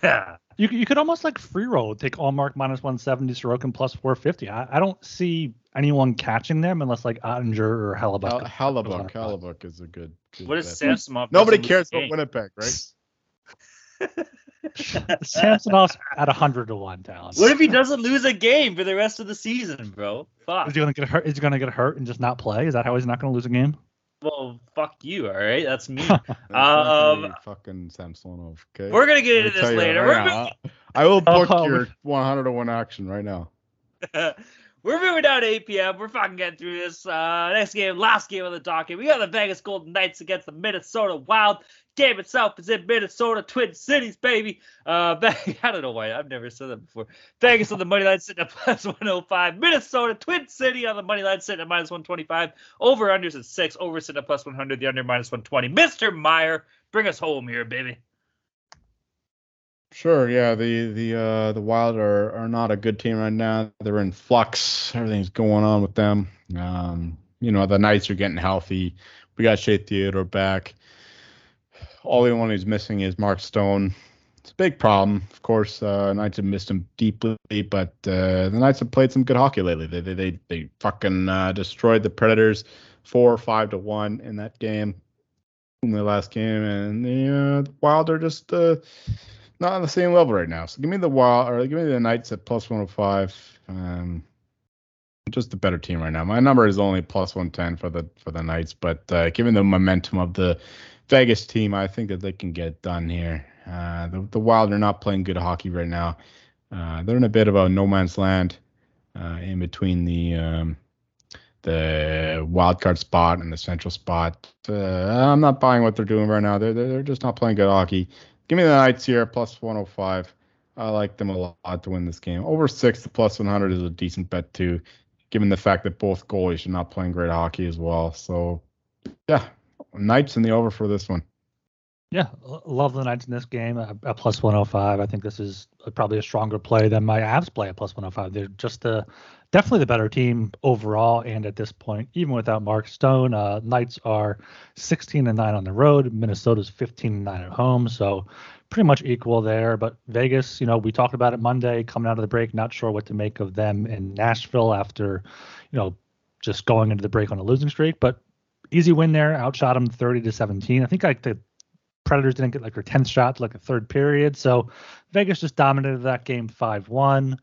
Yeah. You, you could almost like free roll, take Ullmark minus 170, Sorokin plus 450. I, I don't see anyone catching them unless like Oettinger or Hellebuyck. Hell, goes on Hellebuyck. Hellebuyck is a good. good What if bet. Samsonov? Nobody cares about? Winnipeg, right? Samsonov's at 100 to 1 talent. What if he doesn't lose a game for the rest of the season, bro? Fuck. Is he gonna get hurt? Is he gonna get hurt and just not play? Is that how he's not gonna lose a game? Well, fuck you. All right, that's me. That's Um, fucking Samsonov. Okay. We're gonna get into this later. right We're now, I I will book Oh, your 100 to one action right now. We're moving down to 8 p.m. We're fucking getting through this. Uh, next game, last game of the docket. We got the Vegas Golden Knights against the Minnesota Wild. Game itself is in Minnesota, Twin Cities, baby. Uh, I don't know why I've never said that before. Vegas on the money line sitting at plus 105. Minnesota, Twin City on the money line sitting at minus 125. Over unders at six. Over sitting at plus 100. The under minus 120. Mr. Meyer, bring us home here, baby. Sure, yeah. The the uh the Wild are, are not a good team right now. They're in flux. Everything's going on with them. Um, you know, the Knights are getting healthy. We got Shea Theodore back. Only one who's missing is Mark Stone. It's a big problem, of course. Uh, Knights have missed him deeply, but uh, the Knights have played some good hockey lately. They they they, they fucking uh, destroyed the Predators four or five to one in that game, in the last game, and the, uh, the Wild are just uh, not on the same level right now. So give me the Wild or give me the Knights at plus 105. Um, just a better team right now. My number is only plus 110 for the for the Knights, but uh, given the momentum of the Vegas team, I think that they can get done here. Uh, the the Wild are not playing good hockey right now. Uh, they're in a bit of a no man's land uh, in between the um, the wild card spot and the central spot. Uh, I'm not buying what they're doing right now. They're, they're they're just not playing good hockey. Give me the Knights here, plus 105. I like them a lot to win this game. Over six to plus 100 is a decent bet too, given the fact that both goalies are not playing great hockey as well. So, yeah, Knights in the over for this one. Yeah, love the Knights in this game at, plus 105. I think this is probably a stronger play than my Avs play at plus 105. They're just uh, definitely the better team overall, and at this point, even without Mark Stone, uh, Knights are 16 and 9 on the road. Minnesota's 15 and 9 at home, so pretty much equal there. But Vegas, you know, we talked about it Monday coming out of the break. Not sure what to make of them in Nashville after, you know, just going into the break on a losing streak, but easy win there. Outshot them 30 to 17. I think like the Predators didn't get like their 10th shot like a third period. So Vegas just dominated that game 5 1.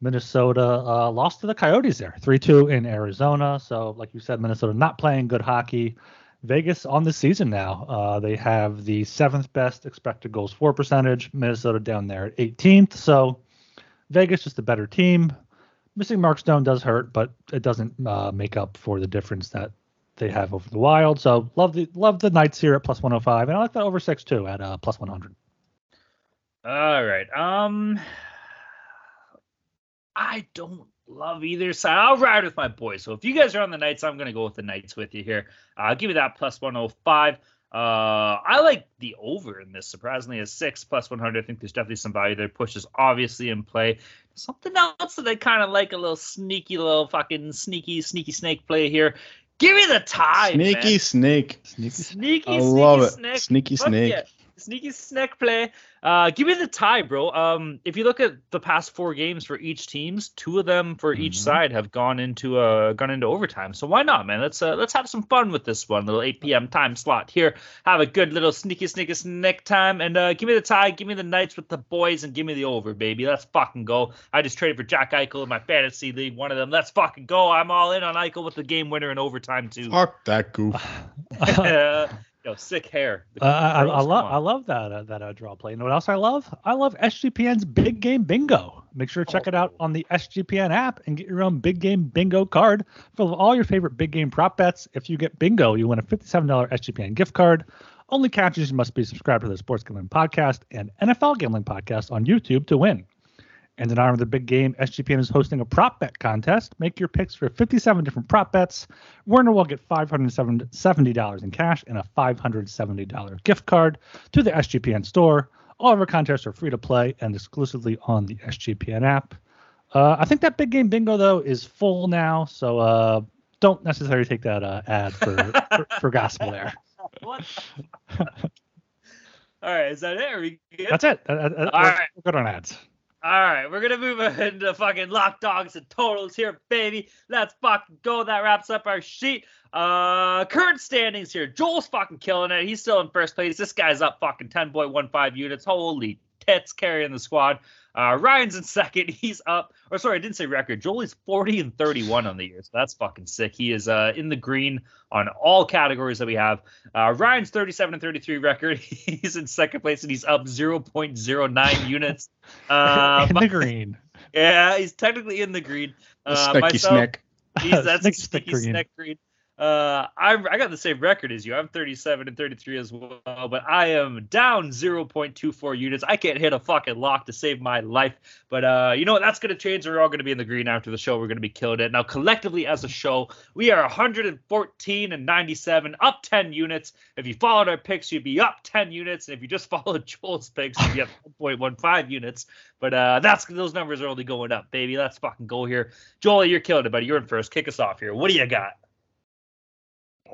Minnesota uh, lost to the Coyotes there 3 2 in Arizona. So, like you said, Minnesota not playing good hockey. Vegas on the season now. Uh, they have the seventh best expected goals for percentage. Minnesota down there at 18th. So Vegas just a better team. Missing Mark Stone does hurt, but it doesn't uh, make up for the difference that they have over the Wild. So love the love the Knights here at plus 105, and I like that over six too at uh, plus 100. All right. Um, I don't love either side. I'll ride with my boys. So if you guys are on the Knights, I'm gonna go with the Knights with you here. I'll give you that plus 105. Uh, I like the over in this. Surprisingly, a six plus 100. I think there's definitely some value there. Push is obviously in play. Something else that I kind of like a little sneaky, little fucking sneaky, sneaky snake play here. Give me the tie, Sneaky man. snake. Sneaky. sneaky, I sneaky love it. snake. Sneaky Fuck snake. yeah. Sneaky snack play. Uh, give me the tie, bro. Um, if you look at the past four games for each teams, two of them for each Mhm. side have gone into uh gone into overtime. So why not, man? Let's uh, let's have some fun with this one. Little 8 p.m. time slot here. Have a good little sneaky sneaky snack time, and uh, give me the tie. Give me the Knights with the boys, and give me the over, baby. Let's fucking go. I just traded for Jack Eichel in my fantasy league. One of them. Let's fucking go. I'm all in on Eichel with the game winner in overtime too. Fuck that goof. Yo, sick hair. Uh, I, I love I love that uh, that uh, draw play. You know what else I love? I love SGPN's Big Game Bingo. Make sure to check it out Oh. on the SGPN app and get your own Big Game Bingo card full of all your favorite big game prop bets. If you get bingo, you win a $57 SGPN gift card. Only catches you must be subscribed to the Sports Gambling Podcast and NFL Gambling Podcast on YouTube to win. And in honor of the big game, SGPN is hosting a prop bet contest. Make your picks for 57 different prop bets. Winner will get $570 in cash and a $570 gift card to the SGPN store. All of our contests are free to play and exclusively on the SGPN app. Uh, I think that big game bingo though is full now, so uh, don't necessarily take that uh, ad for, for for gospel there. What? All right, is that it? Are we good? That's it. All we're, right. we're good on ads. All right, we're gonna move into fucking lock dogs and totals here, baby. Let's fucking go. That wraps up our sheet. Uh, current standings here. Joel's fucking killing it. He's still in first place. This guy's up fucking 10.15 units. Holy tits, carrying the squad. Uh, Ryan's in second. He's up. Or sorry, I didn't say record. Joel is 40 and 31 on the year, so that's fucking sick. He is uh in the green on all categories that we have. Uh, Ryan's 37 and 33 record. He's in second place and he's up 0.09 units. Uh, in the green. yeah, he's technically in the green. Uh, myself, snack. He's that's snack green. green. Uh, I I got the same record as you. I'm 37 and 33 as well, but I am down 0.24 units. I can't hit a fucking lock to save my life. But uh, you know what? That's gonna change. We're all gonna be in the green after the show. We're gonna be killing it. Now collectively as a show, we are 114 and 97, up 10 units. If you followed our picks, you'd be up 10 units, and if you just followed Joel's picks, you'd be up 1.15 units. But uh, that's those numbers are only going up, baby. Let's fucking go here. Joel, you're killing it, buddy. You're in first. Kick us off here. What do you got?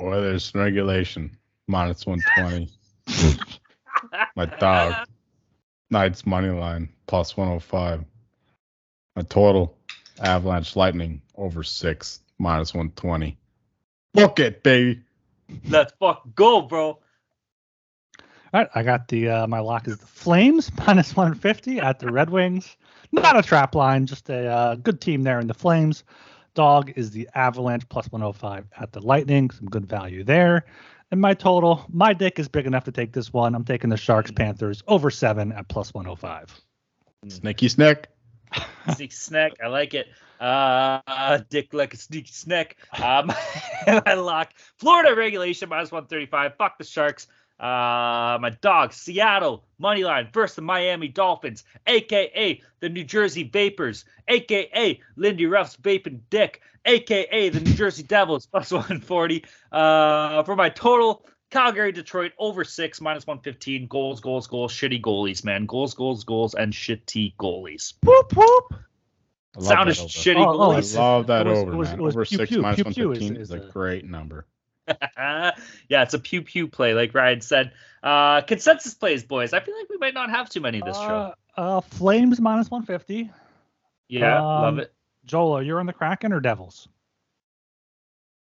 Oilers regulation minus 120. My dog. Knights money line plus 105. My total Avalanche Lightning over six minus 120. Book it, baby. Let's fucking go, bro. All right, I got the uh, my lock is the Flames minus 150 at the Red Wings. Not a trap line, just a uh, good team there in the Flames. Dog is the Avalanche plus 105 at the Lightning. Some good value there. And my total, my dick is big enough to take this one. I'm taking the Sharks Panthers over seven at plus 105. Sneaky snack. Sneaky snack. I like it. Uh, dick like a sneaky snack. Um, I lock Florida regulation minus 135. Fuck the Sharks. Uh, my dog, Seattle money line versus the Miami Dolphins, aka the New Jersey Vapors, aka Lindy Ruff's vaping dick, aka the New Jersey Devils plus 140. Uh, for my total, Calgary, Detroit over six minus 115. Goals, goals, goals. Shitty goalies, man. Goals, goals, goals, and shitty goalies. Whoop whoop. I love Sounded that over. shitty Oh, oh, I goalies. love that It was- over, it was- man. it was over pew six pew. minus Pew pew is- 115 is, is a a- great number. yeah, it's a pew pew play, like Ryan said. Uh, consensus plays, boys. I feel like we might not have too many this show. Uh, uh, Flames minus 150. Yeah, um, love it. Joel, you're on the Kraken or Devils?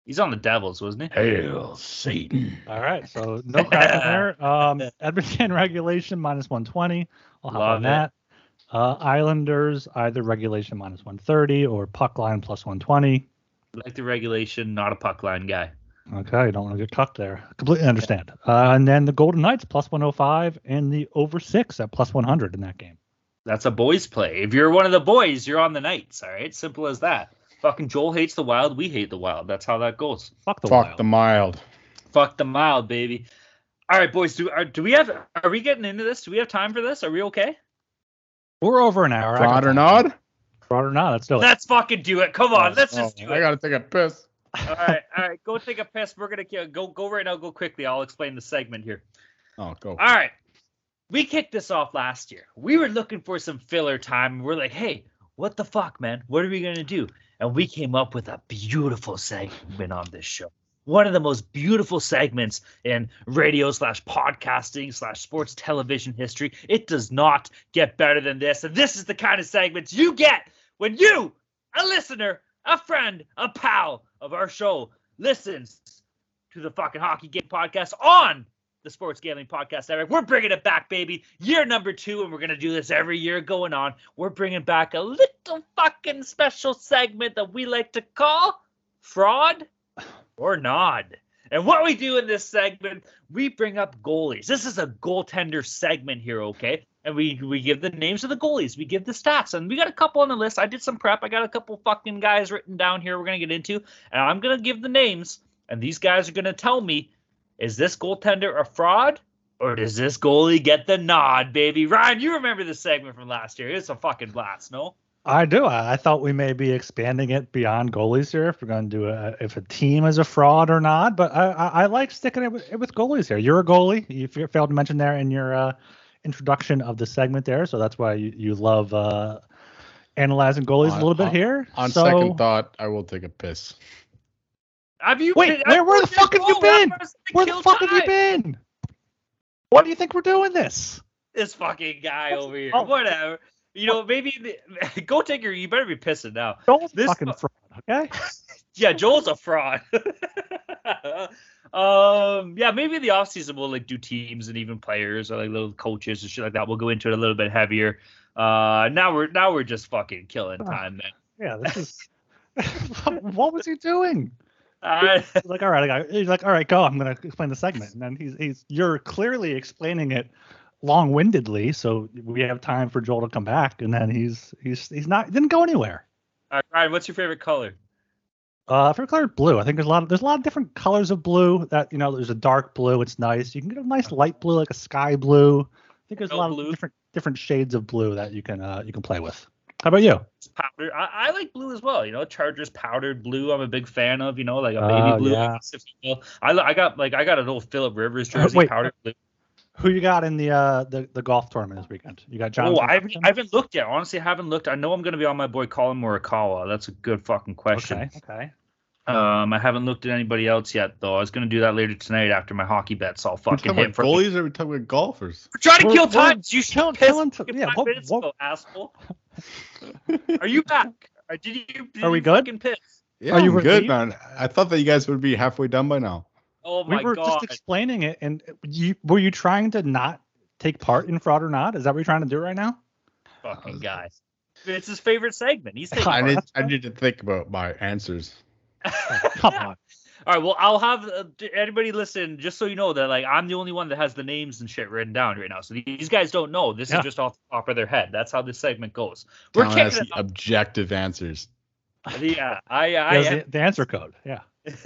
He's on the Devils, wasn't he? Hail Satan. All right, so no Kraken there. Um, Edmonton regulation minus 120. I'll hop Love on it. that. Uh, Islanders either regulation minus 130 or puck line plus 120. Like the regulation, not a puck line guy. Okay, I don't want to get cucked there. Completely understand. Uh, and then the Golden Knights plus 105 and the over six at plus 100 in that game. That's a boys play. If you're one of the boys, you're on the Knights. All right, simple as that. Fucking Joel hates the Wild. We hate the Wild. That's how that goes. Fuck the wild. Fuck Wild. the mild. Fuck the Mild, baby. All right, boys. Do are, do we have? Are we getting into this? Do we have time for this? Are we okay? We're over an hour. I got Prod or time. nod? Fraud or not, let's do it. Let's fucking do it. Come on, let's Oh, just do I it. I gotta take a piss. All right, all right. Go take a piss. We're gonna go go right now. Go quickly. I'll explain the segment here. Oh, go. All right. We kicked this off last year. We were looking for some filler time. We're like, hey, what the fuck, man? What are we to do? And we came up with a beautiful segment on this show. One of the most beautiful segments in radio slash podcasting slash sports television history. It does not get better than this. And this is the kind of segments you get when you, a listener, a friend, a pal of our show, listens to the fucking Hockey Game Podcast on the Sports Gambling Podcast Network. We're bringing it back, baby. Year number two, and we're gonna do this every year going on. We're bringing back a little fucking special segment that we like to call fraud or nod. And what we do in this segment, we bring up goalies. This is a goaltender segment here, okay? And we we give the names of the goalies, we give the stats, and we got a couple on the list. I did some prep. I got a couple fucking guys written down here. We're gonna get into, and I'm gonna give the names, and these guys are gonna tell me is this goaltender a fraud or does this goalie get the nod, baby? Ryan, you remember this segment from last year. It's a fucking blast, no? I do. I, thought we may be expanding it beyond goalies here if we're going to do a, if a team is a fraud or not. But I, I, I like sticking it with, with goalies here. You're a goalie. You failed to mention there in your uh, introduction of the segment there, so that's why you, you love uh, analyzing goalies On- a little bit on- here. On so, second thought, I will take a piss. Have you Wait, been, where- where the fuck have you Oh, been? where the kill fuck have you been? Why do you think we're doing this? This fucking guy over here. Oh. Whatever. You know, maybe the, go take your. You better be pissing now. Joel's a This fucking fu- fraud. Okay. Yeah, Joel's a fraud. um, yeah, maybe in the offseason we'll like do teams and even players or like little coaches and shit like that. We'll go into it a little bit heavier. Uh, now we're now we're just fucking killing time, man. Yeah. This is. what was he doing? Uh, He's like, all right, I got, he's like, all right, go. I'm gonna explain the segment, and then he's he's you're clearly explaining it long-windedly, so we have time for Joel to come back, and then he's he's he's not didn't go anywhere. all right, Ryan, what's your favorite color? Uh, favorite color blue. I think there's a lot of there's a lot of different colors of blue. That you know, there's a dark blue. It's nice. You can get a nice light blue, like a sky blue. I think there's a lot blue. of different different shades of blue that you can uh you can play with. How about you? Powder. I, I like blue as well. You know, Chargers powdered blue. I'm a big fan of. You know, like a baby Oh, blue. yeah. if you will. I I got like I got an old Philip Rivers Uh, jersey wait. powdered blue. Who you got in the uh the, the golf tournament this weekend? You got John. Oh, I haven't, I haven't looked yet. Honestly, I haven't looked. I know I'm going to be on my boy Collin Morikawa. That's a good fucking question. Okay. Okay. Um, I haven't looked at anybody else yet, though. I was going to do that later tonight after my hockey bets all We're fucking talking hit. about For goalies or are we talking about golfers? We're trying to We're- kill time. You should killing- piss killing t- fucking yeah, five what- minutes what- ago, asshole. Are you back? Or did you? Did Are we you good? Fucking piss? Yeah, Are you I'm good, man. I thought that you guys would be halfway done by now. Oh we were god! just explaining it, and uh, you were you trying to not take part in fraud or not? Is that what you're trying to do right now? fucking uh, guy. It's his favorite segment. He's taking I part. need, I need to think about my answers. Come on. All right, well, I'll have uh, d- anybody listen, just so you know that like I'm the only one that has the names and shit written down right now. So these guys don't know. This Yeah. is just off the top of their head. That's how this segment goes. We're Colin has kicking the objective answers. Yeah, I, uh, I, There's the, the answer code. Yeah.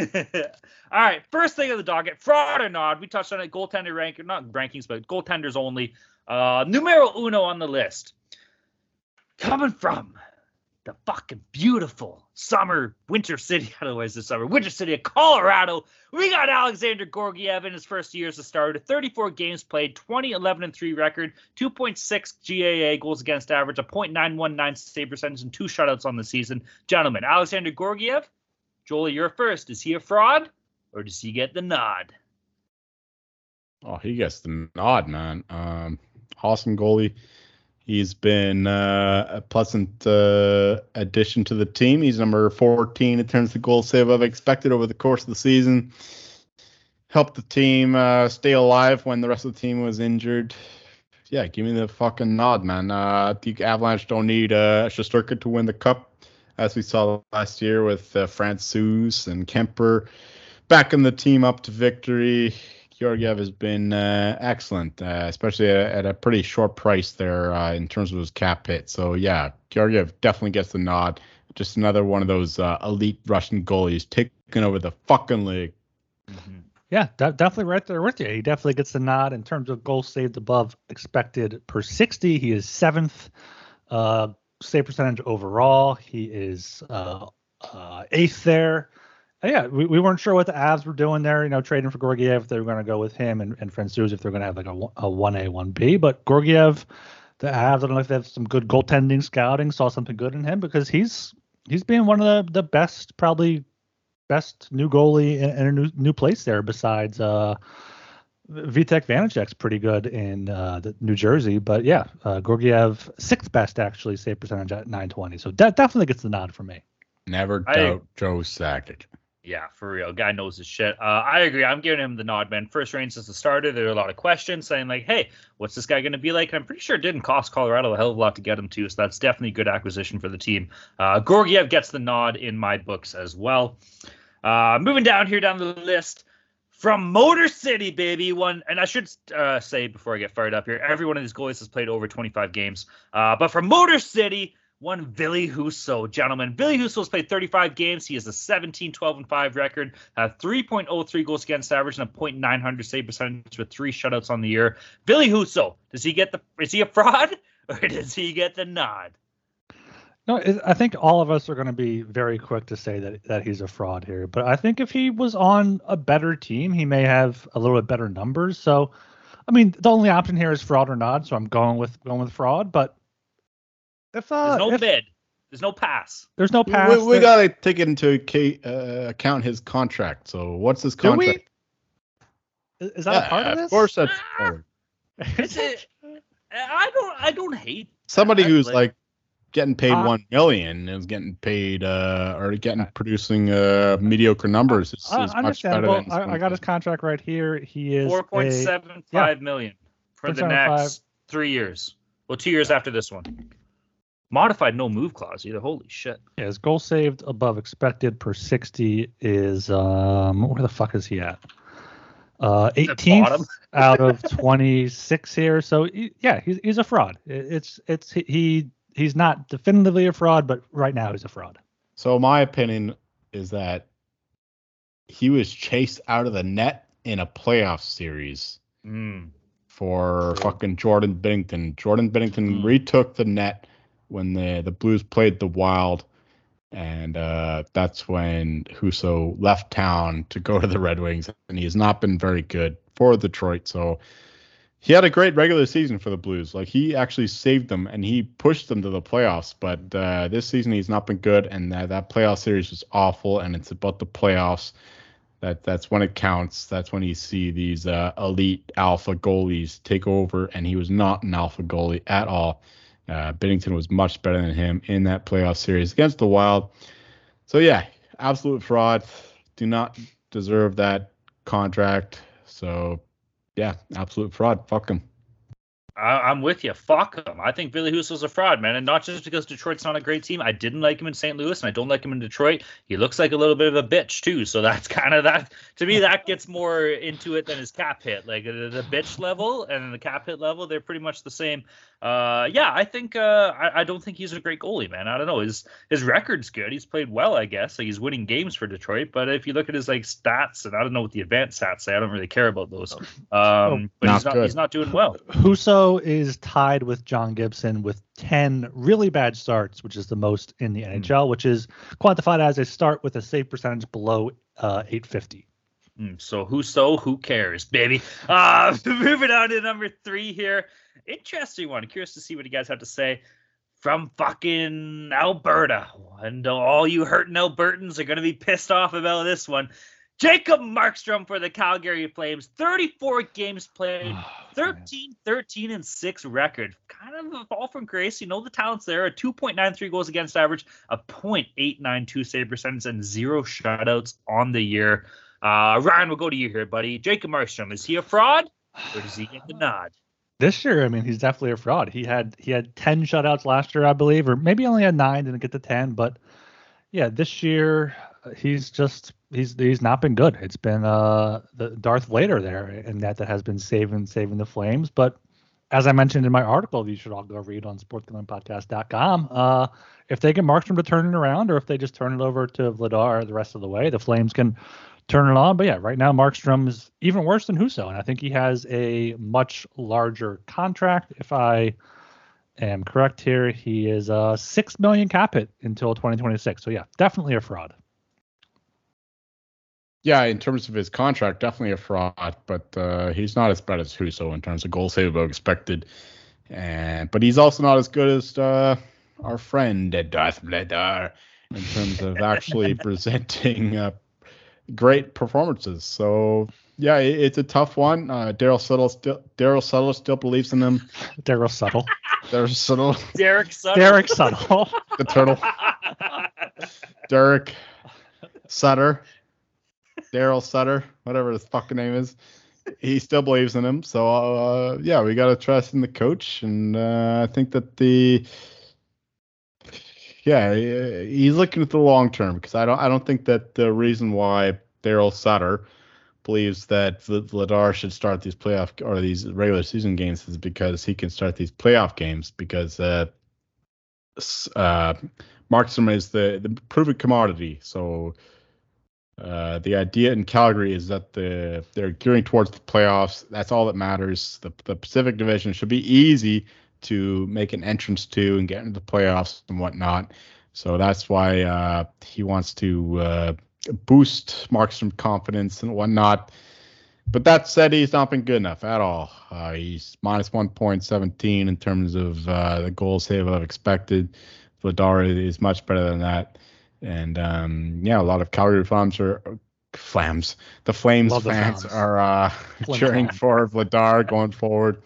All right, first thing of the docket, fraud or nod. We touched on it. Goaltender rank, not rankings, but goaltenders only. Uh, numero uno on the list. Coming from the fucking beautiful summer, winter city. Otherwise, the summer, winter city of Colorado. We got Alexander Georgiev in his first year as a starter. 34 games played, 20, 11, and 3 record, 2.6 GAA goals against average, a .919 save percentage, and two shutouts on the season. Gentlemen, Alexander Georgiev, Joel, you're first. Is he a fraud or does he get the nod? Oh, he gets the nod, man. Um, awesome goalie. He's been uh, a pleasant uh, addition to the team. He's number 14 in terms of goal save I've expected over the course of the season. Helped the team uh, stay alive when the rest of the team was injured. Yeah, give me the fucking nod, man. Uh, I Avalanche don't need uh, Shosturka to win the cup, as we saw last year with uh, Francouz and Kuemper backing the team up to victory. Georgiev has been uh, excellent, uh, especially at, at a pretty short price there uh, in terms of his cap hit. So yeah, Georgiev definitely gets the nod. Just another one of those uh, elite Russian goalies taking over the fucking league. Yeah, de- definitely right there with you. He definitely gets the nod in terms of goals saved above expected per 60. He is seventh. Save percentage overall. He is uh, uh, eighth there. Uh, yeah, we, we weren't sure what the Avs were doing there. You know, trading for Georgiev, if they were going to go with him, and and Francouz if they're going to have like a a one A one B. But Georgiev, the Avs, I don't know if they have some good goaltending scouting, saw something good in him because he's he's been one of the the best, probably best new goalie in, in a new new place there besides. uh Vitek Vanecek's pretty good in uh, the New Jersey, but yeah, uh, Georgiev sixth best actually save percentage at 920. So that definitely gets the nod for me. Never I- doubt Joe Sakic. Yeah, for real. Guy knows his shit. Uh, I agree. I'm giving him the nod, man. First range as the starter, there are a lot of questions saying like, "Hey, what's this guy going to be like?" And I'm pretty sure it didn't cost Colorado a hell of a lot to get him too, so that's definitely a good acquisition for the team. Uh, Georgiev gets the nod in my books as well. Uh, moving down here down the list from Motor City, baby. One, and I should uh, say before I get fired up here, every one of these goalies has played over 25 games. Uh, but from Motor City, one Billy Husso, gentlemen. Billy Husso has played 35 games. He has a 17, 12, and 5 record, a 3.03 goals against average, and a .900 save percentage with three shutouts on the year. Billy Husso, does he get the? Is he a fraud or does he get the nod? No, I think all of us are going to be very quick to say that that he's a fraud here. But I think if he was on a better team, he may have a little bit better numbers. So, I mean, the only option here is fraud or not. So I'm going with going with fraud. But if uh, There's no if bid. There's no pass. there's no pass, We, we there- gotta take into ca- uh, account his contract. So what's his Do we? contract? Is is that a part of this? Of course, that's Ah! Is it? I don't. I don't hate. somebody that, who's like getting paid Uh, one million is getting paid uh or getting producing uh mediocre numbers. Is, I is much understandable. better than I, I got his contract right here. He is Four point a- yeah. five million for the next three years. Well, two years after this one. Modified no move clause either. Holy shit. Yeah, his goal saved above expected per 60 is um where the fuck is he at? Uh The 18th out of 26 here. So yeah, he's he's a fraud. It's it's he he's not definitively a fraud, but right now he's a fraud. So my opinion is that he was chased out of the net in a playoff series Mm. for fucking Jordan Binnington. Jordan Binnington Mm. retook the net when the the Blues played the Wild, and uh, that's when Husso left town to go to the Red Wings, and he has not been very good for Detroit. So he had a great regular season for the Blues. Like he actually saved them and he pushed them to the playoffs. But uh, this season he's not been good, and that that playoff series was awful. And it's about the playoffs. That that's when it counts. That's when you see these uh, elite alpha goalies take over, and he was not an alpha goalie at all. Uh, Binnington was much better than him in that playoff series against the Wild. So yeah, absolute fraud. Do not deserve that contract. So yeah, absolute fraud. Fuck him. I, I'm with you. Fuck him. I think Billy Husso's a fraud, man, and not just because Detroit's not a great team. I didn't like him in St. Louis, and I don't like him in Detroit. He looks like a little bit of a bitch too. So that's kind of that. To me, that gets more into it than his cap hit. Like the bitch level and the cap hit level, they're pretty much the same. Uh, yeah, I think uh, I, I don't think he's a great goalie, man. I don't know. His his record's good. He's played well, I guess. Like he's winning games for Detroit. But if you look at his like stats, and I don't know what the advanced stats say, I don't really care about those. Um, but not he's not good. he's not doing well. Husso is tied with John Gibson with 10 really bad starts, which is the most in the NHL, which is quantified as a start with a save percentage below uh, 850. Mm, so who so who cares, baby? Uh moving on to number three here. Interesting one. Curious to see what you guys have to say from fucking Alberta. And all you hurting Albertans are gonna be pissed off about this one. Jacob Markstrom for the Calgary Flames, 34 games played, 13, 13, and 6 record. Kind of a fall from grace. You know the talent's there. A 2.93 goals against average, a .892 save percentage, and zero shutouts on the year. Uh, Ryan, we'll go to you here, buddy. Jacob Markstrom, is he a fraud or does he get the nod? This year, I mean, he's definitely a fraud. He had he had 10 shutouts last year, I believe, or maybe only had nine, didn't get to 10. But yeah, this year uh, he's just he's he's not been good. It's been uh the Darth Vader there, and that that has been saving saving the Flames. But as I mentioned in my article, you should all go read on sportsgamblingpodcast.com. Uh, if they get Markstrom to turn it around, or if they just turn it over to Vladar the rest of the way, the Flames can turn it on. But yeah, right now Markstrom is even worse than Husso, and I think he has a much larger contract. If I am correct here. He is a six million cap hit until 2026. So yeah, definitely a fraud. Yeah, in terms of his contract, definitely a fraud, but uh, he's not as bad as Husso in terms of goal save above expected. And but he's also not as good as uh, our friend Darth Vader in terms of actually presenting uh, great performances. So yeah, it, it's a tough one. Uh, Darryl Sutter still Darryl Sutter still believes in them. Daryl Subtle. Darryl Sutter, Derek Sutter. Derek Subtle. the turtle. Derek Sutter, Darryl Sutter, whatever his fucking name is. He still believes in him. So uh, yeah, we gotta trust in the coach, and uh, I think that the yeah he's looking at the long term because I don't I don't think that the reason why Darryl Sutter believes that Vladar should start these playoff or these regular season games is because he can start these playoff games because uh, uh, Markstrom is the the proven commodity. So uh, the idea in Calgary is that the they're gearing towards the playoffs. That's all that matters. The the Pacific Division should be easy to make an entrance to and get into the playoffs and whatnot. So that's why uh, he wants to uh, boost Markstrom confidence and whatnot. But that said, he's not been good enough at all. Uh, he's minus 1.17 in terms of uh, the goal save I've expected. Vladar is much better than that. And um, yeah, a lot of Calgary Flames are Flames. The Flames Love fans Flames. are uh, cheering for Vladar going forward.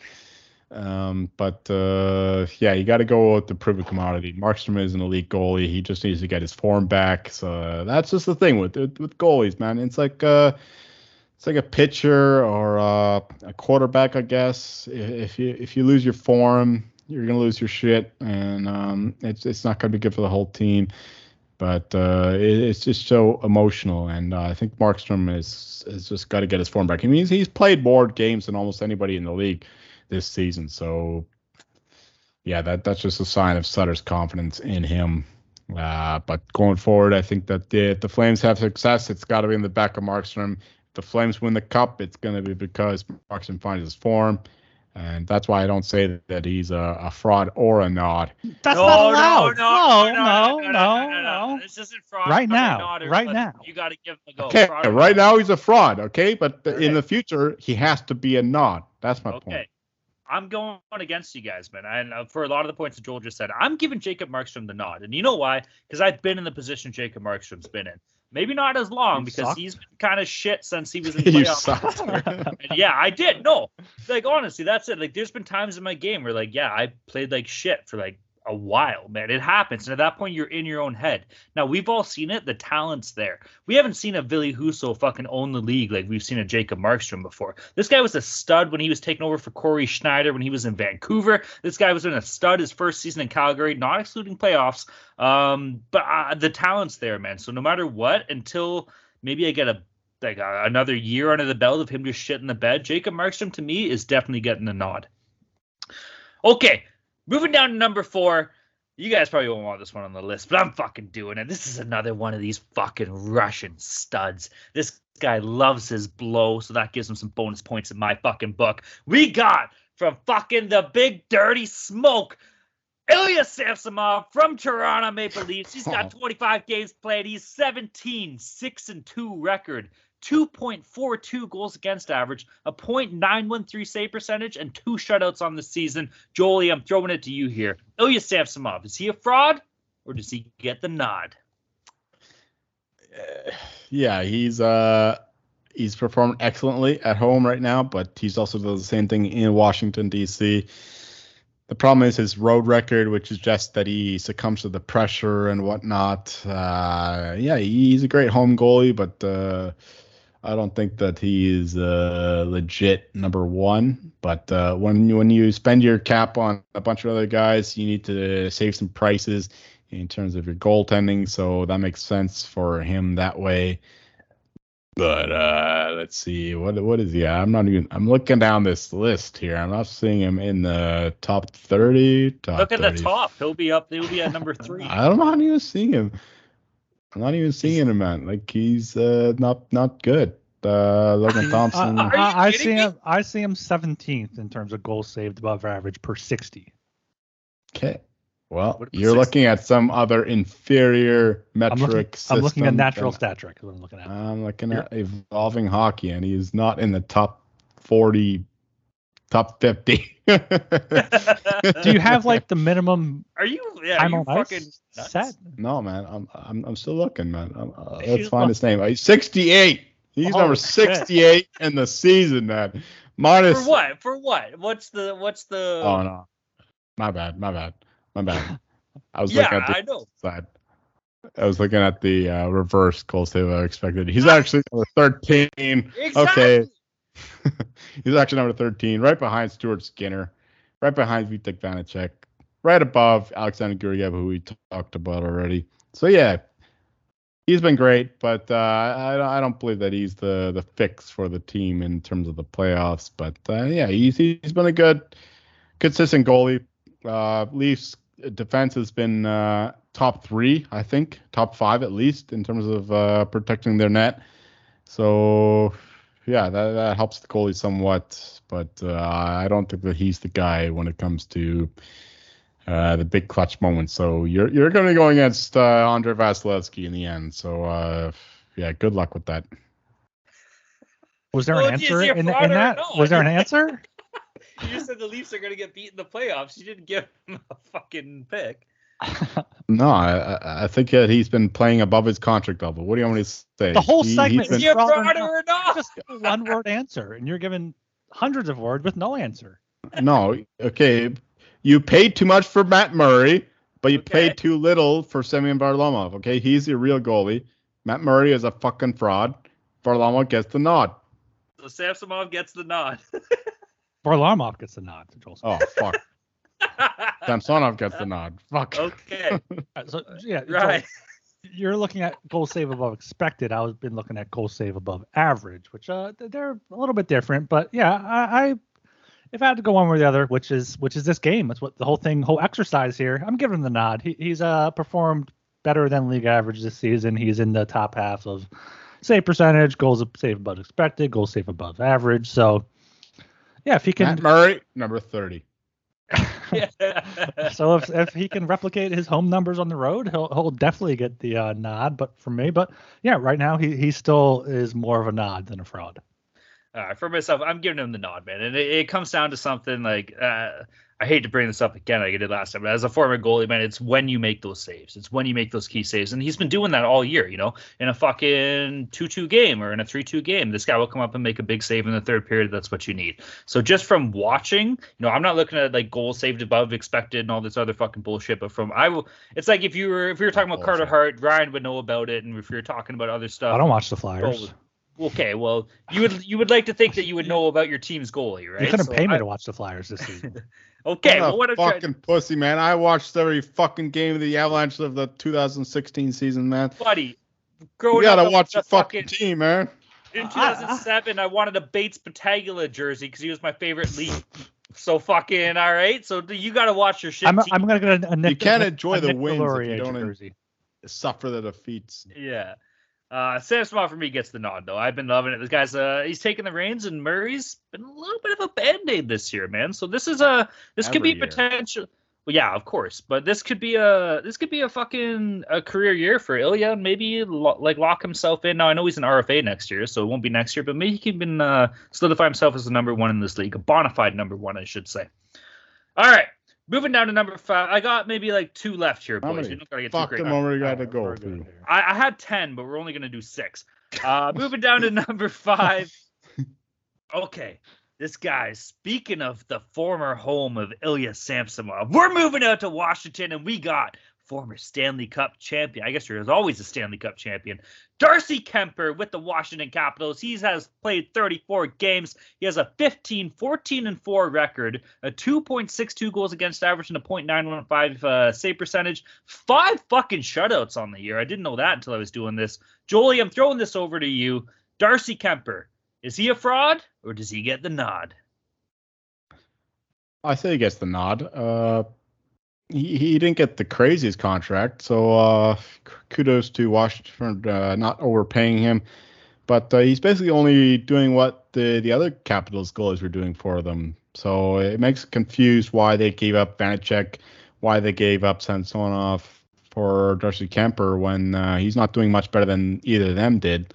Um, but uh, yeah, you got to go with the proven commodity. Markstrom is an elite goalie. He just needs to get his form back. So that's just the thing with with goalies, man. It's like uh, it's like a pitcher or uh, a quarterback, I guess. If you if you lose your form, you're gonna lose your shit, and um, it's it's not gonna be good for the whole team. But uh, it, it's just so emotional, and uh, I think Markstrom is has just got to get his form back. I mean, he's, he's played more games than almost anybody in the league this season, so yeah, that that's just a sign of Sutter's confidence in him. Uh, but going forward, I think that the, if the Flames have success, it's got to be in the back of Markstrom. If the Flames win the cup, it's going to be because Markstrom finds his form. And that's why I don't say that he's a, a fraud or a nod. That's no, not allowed. No, no, no, no, no. This isn't fraud. Right now, not, right now. You got to give him a go. Okay, Fraud right now he's a fraud, okay? But th- in the future, he has to be a nod. That's my Okay. point. I'm going against you guys, man. And uh, for a lot of the points that Joel just said, I'm giving Jacob Markstrom the nod. And you know why? Because I've been in the position Jacob Markstrom's been in. Maybe not as long You because suck. he's been kind of shit since he was in you playoffs. sucked. And yeah, I did. No, like honestly, that's it. Like, there's been times in my game where, like, yeah, I played like shit for like a while, man. It happens, and at that point, you're in your own head. Now we've all seen it. The talent's there. We haven't seen a Billy Husso fucking own the league like we've seen a Jacob Markstrom before. This guy was a stud when he was taking over for Cory Schneider when he was in Vancouver. This guy was in a stud his first season in Calgary, not excluding playoffs. Um, but uh, the talent's there, man. So no matter what, until maybe I get a like uh, another year under the belt of him just shit in the bed, Jacob Markstrom to me is definitely getting the nod. Okay, moving down to number four. You guys probably won't want this one on the list, but I'm fucking doing it. This is another one of these fucking Russian studs. This guy loves his blow, so that gives him some bonus points in my fucking book. We got from fucking the big dirty smoke, Ilya Samsonov from Toronto Maple Leafs. He's got 25 games played. He's 17, 6 and 2 record, 2.42 goals against average, a .913 save percentage, and two shutouts on the season. Jolie, I'm throwing it to you here. Ilya Samsonov, is he a fraud or does he get the nod? yeah, he's uh he's performed excellently at home right now, but he's also does the same thing in Washington D.C. The problem is his road record, which is just that he succumbs to the pressure and whatnot. Uh, yeah, he's a great home goalie, but uh, I don't think that he is uh, legit number one. But uh, when you, when you spend your cap on a bunch of other guys, you need to save some prices in terms of your goaltending. So that makes sense for him that way. But uh, let's see what what is he? at? I'm not even. I'm looking down this list here. I'm not seeing him in the top 30. Top Look at the top. He'll be up. He'll be at number three. I don't know how even seeing him. I'm not even seeing him, man. Like he's uh, not not good. Uh, Logan Thompson. Are you I, I see me? him. I see him 17th in terms of goals saved above average per 60. Okay. Well, you're six- looking at some other inferior I'm metric looking, system. I'm looking at natural than- stat trick. Is what I'm looking at. I'm looking at evolving hockey, and he's not in the top 40, top 50. Do you have like the minimum Are you? Yeah, are time you on fucking ice set? No, man. I'm I'm I'm still looking, man. I'm, uh, let's find his name. Uh, He's 68. He's Holy number shit. 68 in the season, man. Minus. For what? For what? What's the? What's the? Oh no, my bad, my bad, my bad. I was yeah, looking at the I know. side. I was looking at the uh, reverse goal save I expected. He's actually number 13. Exactly. Okay. He's actually number 13, right behind Stuart Skinner, right behind Vitek Vanecek, right above Alexander Guriev, who we talked about already. So yeah, he's been great, but uh, I, I don't believe that he's the the fix for the team in terms of the playoffs. But uh, yeah, he's he's been a good, consistent goalie. Uh, Leafs defense has been uh, top three, I think, top five at least in terms of uh, protecting their net. So yeah, that, that helps the goalie somewhat, but uh, I don't think that he's the guy when it comes to uh, the big clutch moments. So you're you're going to be going against uh, Andre Vasilevskiy in the end. So uh, yeah, good luck with that. Was there Well, an is answer in, in that? not? Was there an answer? You just said the Leafs are gonna get beat in the playoffs. You didn't give him a fucking pick. No, I I- I think that he's been playing above his contract level. What do you want me to say? The whole He- segment been- Is he a fraud or not? or not? Just one word answer, and you're given hundreds of words with no answer. no, okay. You paid too much for Matt Murray, but you Okay. paid too little for Semyon Varlamov. Okay, he's your real goalie. Matt Murray is a fucking fraud. Varlamov gets the nod. So Samsonov gets the nod. Varlamov gets the nod. Joel. Oh fuck. Samsonov gets the nod. Fuck. okay, So yeah, so right. you're looking at goal save above expected. I've been looking at goal save above average, which uh they're a little bit different. But yeah, I, I if I had to go one way or the other, which is which is this game, that's what the whole thing, whole exercise here. I'm giving him the nod. He, he's uh performed better than league average this season. He's in the top half of save percentage, goals save above expected, goal save above average. So yeah, if he can Matt Murray, number 30. so if, if he can replicate his home numbers on the road, he'll he'll definitely get the uh, nod. But for me, but yeah, right now he he still is more of a nod than a fraud. All right, for myself, I'm giving him the nod, man, and it, it comes down to something like uh, I hate to bring this up again, like I did last time, but as a former goalie, man, it's when you make those saves. It's when you make those key saves, and he's been doing that all year. You know, in a fucking two-two game or in a three-two game, this guy will come up and make a big save in the third period. That's what you need. So just from watching, you know, I'm not looking at like goals saved above expected and all this other fucking bullshit, but from I will. It's like if you were if you were talking about Carter Hart, Ryan would know about it, and if you're talking about other stuff, I don't watch the Flyers. goal- Okay, well, you would you would like to think that you would know about your team's goalie, right? You couldn't So pay me I- to watch the Flyers this season. Okay, What a well, what I'm trying, fucking pussy, man. I watched every fucking game of the Avalanche of the 2016 season, man. buddy, You gotta up watch the your fucking team, man. in 2007, I wanted a Bates Battaglia jersey because he was my favorite Leaf. So fucking all right. So you got to watch your shit. I'm team. I'm gonna get a, a Nick. You can't a enjoy the Nick wins if Deslauriers you don't en- jersey. Suffer the defeats. Yeah. Uh, Sam Small for me gets the nod though. I've been loving it. This guy's uh he's taking the reins and Murray's been a little bit of a band-aid this year, man. So this is a this could be year. potential well, yeah, of course, but this could be a this could be a fucking a career year for Ilya and maybe lo- like lock himself in. Now I know he's an RFA next year, so it won't be next year, but maybe he can uh, solidify himself as the number one in this league, a bona fide number one, I should say. All right, moving down to number five. I got maybe like two left here, boys. many We don't gotta get too Fuck great. them already got to go through. I, I had 10, but we're only going to do six. Uh, moving down to number five. Okay. This guy, speaking of the former home of Ilya Samsonov, we're moving out to Washington and we got former Stanley Cup champion. I guess there is always a Stanley Cup champion. Darcy Kuemper with the Washington Capitals. He has played 34 games. He has a 15, 14, and 4 record, a 2.62 goals against average, and a .915 uh, save percentage. Five fucking shutouts on the year. I didn't know that until I was doing this. Jolie, I'm throwing this over to you. Darcy Kuemper, is he a fraud or does he get the nod? I say he gets the nod. Uh, he, he didn't get the craziest contract, so uh, kudos to Washington for uh, not overpaying him. But uh, he's basically only doing what the, the other Capitals goalies were doing for them. So it makes it confused why they gave up Vanecek, why they gave up Samsonov for Darcy Kuemper when uh, he's not doing much better than either of them did.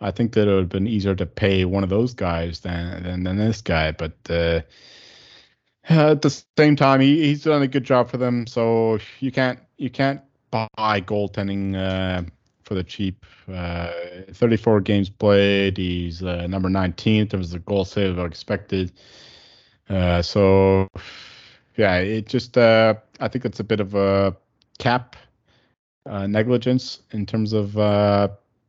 I think that it would have been easier to pay one of those guys than than, than this guy, but uh, at the same time, he, he's done a good job for them. So you can't you can't buy goaltending uh, for the cheap. Uh, 34 games played. He's uh, number 19 in terms of goal save expected. Uh, so yeah, it just uh, I think it's a bit of a cap uh, negligence in terms of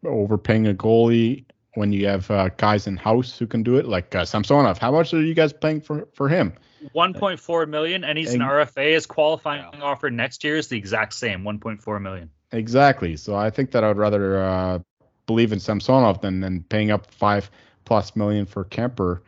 overpaying a goalie when you have guys in house who can do it, like Samsonov. How much are you guys paying for for him? 1.4 million, and he's an RFA. His qualifying yeah. offer next year is the exact same, 1.4 million. Exactly. So I think that I'd rather uh, believe in Samsonov than than paying up five plus million for Kuemper.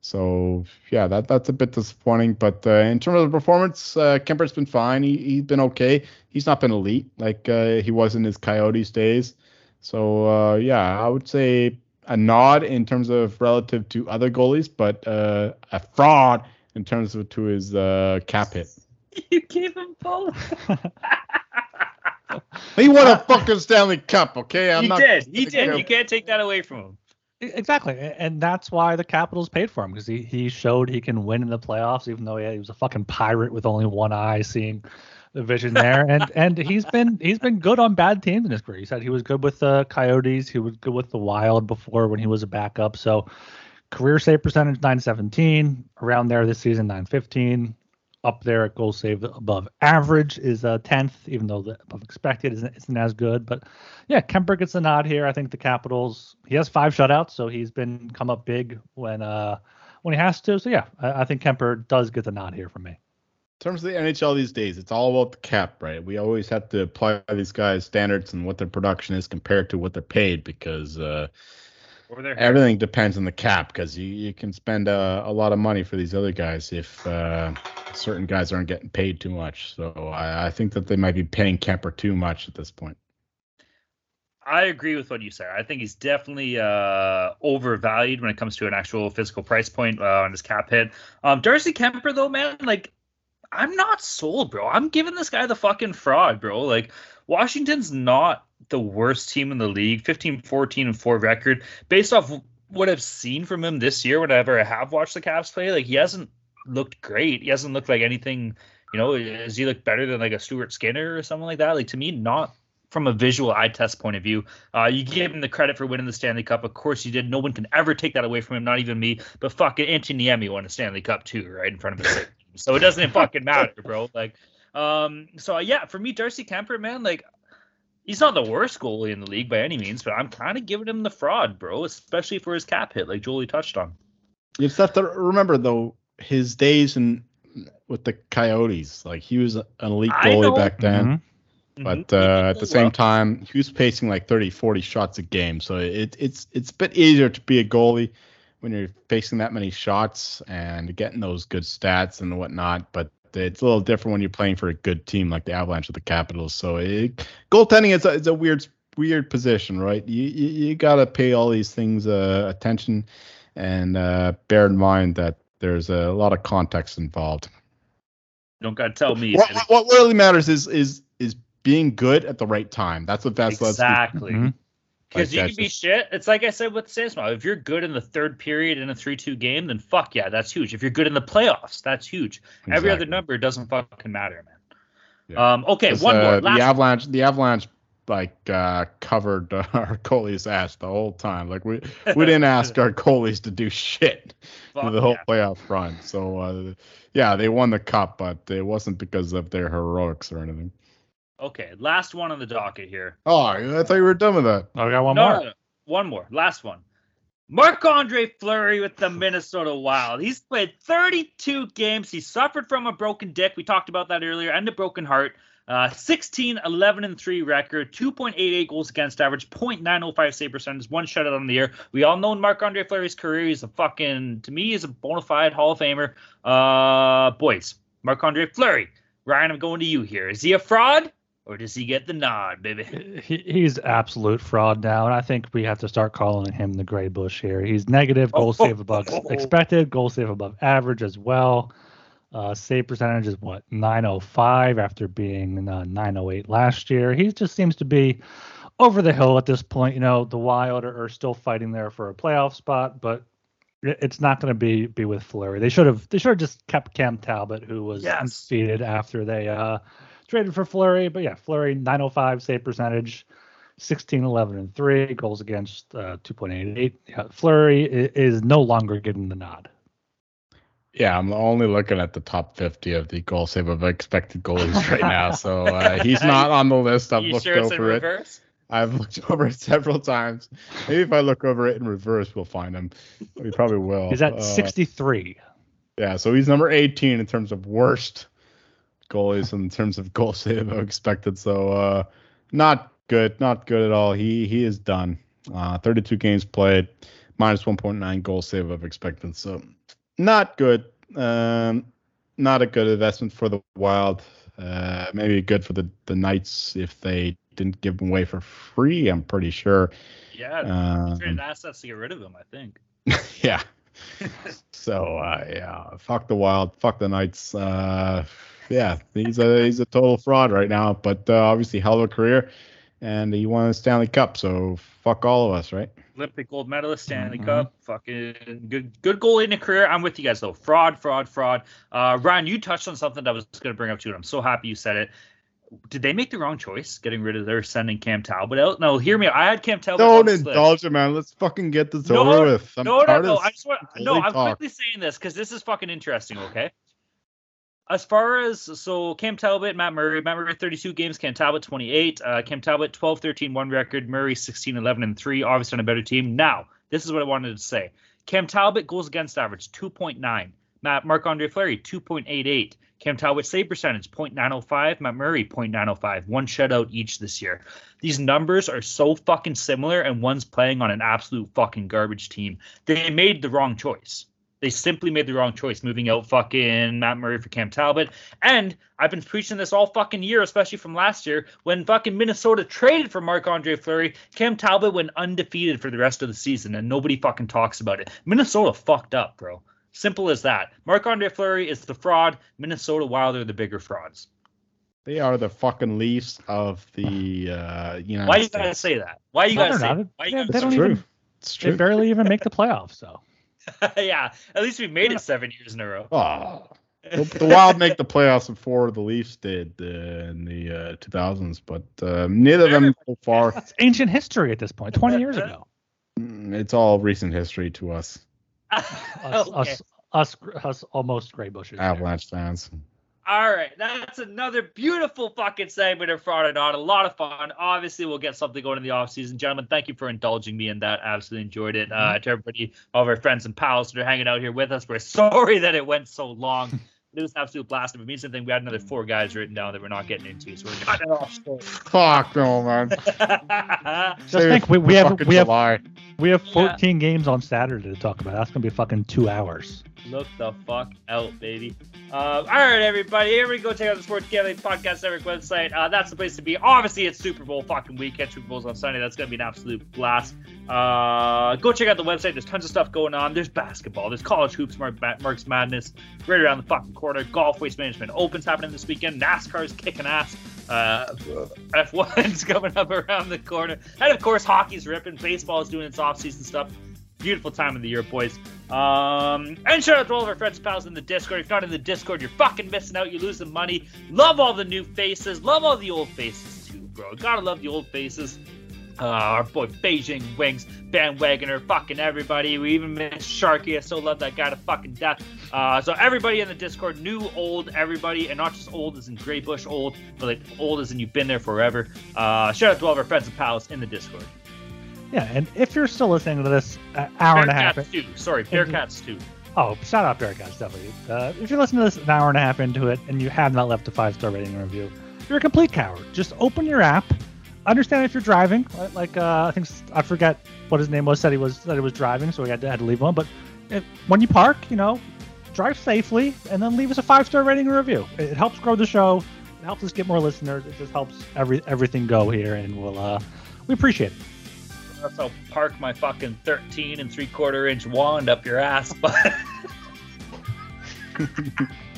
So yeah, that that's a bit disappointing. But uh, in terms of the performance, uh, Kuemper's been fine. He he's been okay. He's not been elite like uh, he was in his Coyotes days. So uh, yeah, I would say a nod in terms of relative to other goalies, but uh, a fraud in terms of to his uh, cap hit. You gave him both. he won a fucking Stanley Cup, okay? I'm he not, did. He did. You can't take that away from him. Exactly, and that's why the Capitals paid for him because he, he showed he can win in the playoffs, even though he, he was a fucking pirate with only one eye seeing the vision there. and and he's been he's been good on bad teams in his career. He said he was good with the Coyotes, he was good with the Wild before when he was a backup. So Career save percentage 917, around there this season 915. Up there at goal save above average is a uh, 10th, even though the above expected isn't, isn't as good. But yeah, Kuemper gets a nod here. I think the Capitals. He has five shutouts, so he's been come up big when uh when he has to. So yeah, I, I think Kuemper does get the nod here from me. In terms of the NHL these days, it's all about the cap, right? We always have to apply these guys standards and what their production is compared to what they're paid because uh, Everything depends on the cap because you, you can spend a, a lot of money for these other guys if uh, certain guys aren't getting paid too much. So I, I think that they might be paying Kuemper too much at this point. I agree with what you said. I think he's definitely uh, overvalued when it comes to an actual physical price point uh, on his cap hit. Um, Darcy Kuemper, though, man, like I'm not sold, bro. I'm giving this guy the fucking fraud, bro. Like Washington's not the worst team in the league, 15, 14, and 4 record. Based off what I've seen from him this year, whenever I have watched the Caps play, like he hasn't looked great. He hasn't looked like anything, you know, does he look better than like a Stuart Skinner or something like that? Like to me, not from a visual eye test point of view. Uh, you give him the credit for winning the Stanley Cup. Of course you did. No one can ever take that away from him, not even me. But fucking Antti Niemi won a Stanley Cup too, right in front of his So it doesn't fucking matter, bro. Like, um, so yeah, for me, Darcy Kuemper, man, like he's not the worst goalie in the league by any means, but I'm kind of giving him the fraud, bro, especially for his cap hit, like Jolie touched on. You just have to remember though his days in with the Coyotes, like he was an elite goalie back then. Mm-hmm. But mm-hmm. uh, at the same well. time, he was pacing like 30, 40 shots a game. So it, it's it's a bit easier to be a goalie when you're facing that many shots and getting those good stats and whatnot. But it's a little different when you're playing for a good team like the Avalanche or the Capitals. So it, goaltending is a, is a weird weird position, right? You you, you got to pay all these things uh, attention and uh, bear in mind that there's a lot of context involved. don't got to tell me. What, what, really matters is is is being good at the right time. That's what that's exactly. Mm-hmm. Because you can be shit. It's like I said with Samsonov. If you're good in the third period in a 3 2 game, then fuck yeah, that's huge. If you're good in the playoffs, that's huge. Exactly. Every other number doesn't fucking matter, man. Yeah. Um, okay, one uh, more. the Avalanche, the Avalanche, like uh, covered uh, our goalie's ass the whole time. Like we we didn't ask our goalies to do shit for the whole yeah. playoff run. So uh, yeah, they won the cup, but it wasn't because of their heroics or anything. Okay, last one on the docket here. Oh, I thought you were done with that. Oh, I got one no, more. No, no, one more. Last one. Marc Andre Fleury with the Minnesota Wild. He's played 32 games. He suffered from a broken dick. We talked about that earlier, and a broken heart. Uh, 16, 11, and 3 record, 2.88 goals against average, 0.905 save percentage, one shutout on the year. We all know Marc Andre Fleury's career. He's a fucking, to me, he's a bona fide Hall of Famer. Uh, boys, Marc Andre Fleury. Ryan, I'm going to you here. Is he a fraud? Or does he get the nod, baby? He, he's absolute fraud now, and I think we have to start calling him the gray bush here. He's negative goal oh, save above oh, expected, goal save above average as well. Uh, save percentage is what 905 after being uh, 908 last year. He just seems to be over the hill at this point. You know, the Wild are, are still fighting there for a playoff spot, but it's not going to be be with Fleury. They should have they should have just kept Cam Talbot, who was Yes. undefeated after they uh, traded for Fleury. But yeah, Fleury 905 save percentage. 16, 11, and 3 goals against uh, 2.88. Yeah, Fleury i- is no longer getting the nod. Yeah, I'm only looking at the top 50 of the goal save of expected goalies right now. So uh, he's not on the list. I've you looked sure it's in over it. reverse? I've looked over it several times. Maybe if I look over it in reverse, we'll find him. We probably will. He's at Uh, 63. Yeah, so he's number 18 in terms of worst goalies in terms of goal save of expected. So uh, not good, not good at all. He he is done. Uh, 32 games played, minus 1.9 goal save of expected. So not good. Um, not a good investment for the Wild. Uh, maybe good for the the Knights if they didn't give him away for free. I'm pretty sure. Yeah, Um, traded assets to get rid of him. I think. yeah. so uh, yeah, fuck the Wild, fuck the Knights. Uh, yeah, he's a he's a total fraud right now, but uh, obviously hell of a career, and he won a Stanley Cup. So fuck all of us, right? Olympic gold medalist, Stanley Mhm. Cup, fucking good, good goal in a career. I'm with you guys though. Fraud, fraud, fraud. Uh, Ryan, you touched on something that I was going to bring up too, and I'm so happy you said it. Did they make the wrong choice getting rid of their sending Cam Talbot out? No, hear me. I had Cam Talbot. Don't indulge it, man. Let's fucking get this No, over with. I'm no, no, no. I just want no. I'm talk. quickly saying this because this is fucking interesting. Okay. As far as so Cam Talbot, Matt Murray, Matt Murray 32 games, Cam Talbot 28, uh, Cam Talbot 12 13 1 record, Murray 16 11 and 3, obviously on a better team. Now, this is what I wanted to say. Cam Talbot goals against average 2.9, Matt Marc Andre Fleury 2.88, Cam Talbot save percentage 0.905, Matt Murray 0.905, one shutout each this year. These numbers are so fucking similar, and one's playing on an absolute fucking garbage team. They made the wrong choice. They simply made the wrong choice, moving out fucking Matt Murray for Cam Talbot. And I've been preaching this all fucking year, especially from last year when fucking Minnesota traded for Marc Andre Fleury. Cam Talbot went undefeated for the rest of the season, and nobody fucking talks about it. Minnesota fucked up, bro. Simple as that. Marc Andre Fleury is the fraud. Minnesota Wild are the bigger frauds. They are the fucking Leafs of the uh, United Why you States. gotta say that? Why you No, gotta say? not. Why you Yeah, gotta they don't It's true. even- It's They barely even make the playoffs, so. yeah, at least we made it seven years in a row. Oh, the, the Wild make the playoffs before the Leafs did uh, in the uh, 2000s, but uh, neither of them so far. It's ancient history at this point, 20 years ago. Mm, It's all recent history to us Us, Okay. us, us, us almost gray bushes. here. Avalanche fans. All right, that's another beautiful fucking segment of Friday night. A lot of fun. Obviously, we'll get something going in the off season, Gentlemen, thank you for indulging me in that. Absolutely enjoyed it. Uh, to everybody, all of our friends and pals that are hanging out here with us, we're sorry that it went so long. It was an absolute blast. If it means anything, we had another four guys written down that we're not getting into, so we're cutting it off short. Fuck no, man. Just Save think, we, we have fucking we have we have Yeah. 14 games on Saturday to talk about. That's gonna be fucking two hours. Look the fuck out, baby. Uh, all right, everybody. Here we go. Check out the Sports Gambling Podcast Network website. Uh, that's the place to be. Obviously, it's Super Bowl fucking weekend. Super Bowl's on Sunday. That's going to be an absolute blast. Uh, go check out the website. There's tons of stuff going on. There's basketball. There's college hoops, March, March Madness, right around the fucking corner. Golf Waste Management Opens happening this weekend. NASCAR's kicking ass. Uh, F1's coming up around the corner. And, of course, hockey's ripping. Baseball is doing its off-season stuff beautiful time of the year, boys. Um, and shout out to all of our friends and pals in the Discord. If you're not in the Discord, you're fucking missing out. You're losing money. Love all the new faces. Love all the old faces too, bro. Gotta love the old faces. Uh, our boy Beijing Wings, bandwagoner, fucking everybody. We even miss Sharky. I still love that guy to fucking death. Uh, so everybody in the Discord, new, old, everybody, and not just old as in Grey Bush old, but like old as in you've been there forever. Uh, shout out to all of our friends and pals in the Discord. Yeah, and if you're still listening to this uh, hour and a half. Sorry, Bearcats too. oh, shout out Bearcats definitely. Uh, if you're listening to this an hour and a half into it and you have not left a five star rating and review, you're a complete coward. Just open your app. Understand if you're driving. Like, like uh, I think I forget what his name was. Said he was that he was driving, so he had to, had to leave one. But if, when you park, you know, drive safely and then leave us a five star rating and review. It, it helps grow the show. It helps us get more listeners. It just helps every everything go here, and we'll uh, we appreciate it. Also, park my fucking 13 and three quarter inch wand up your ass, but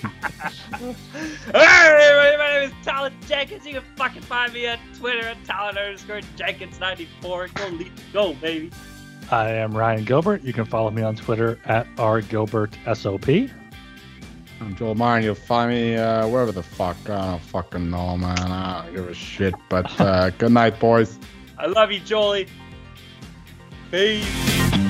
Alright, my name is Talon Jenkins. You can fucking find me on Twitter at Talon underscore Jenkins94. Go, lead, go, baby. I am Ryan Gilbert. You can follow me on Twitter at rgilbertsop. I'm Joel Martin. You'll find me uh, wherever the fuck. I don't fucking know, man. I don't give a shit. But uh, good night, boys. I love you, Jolie. Peace.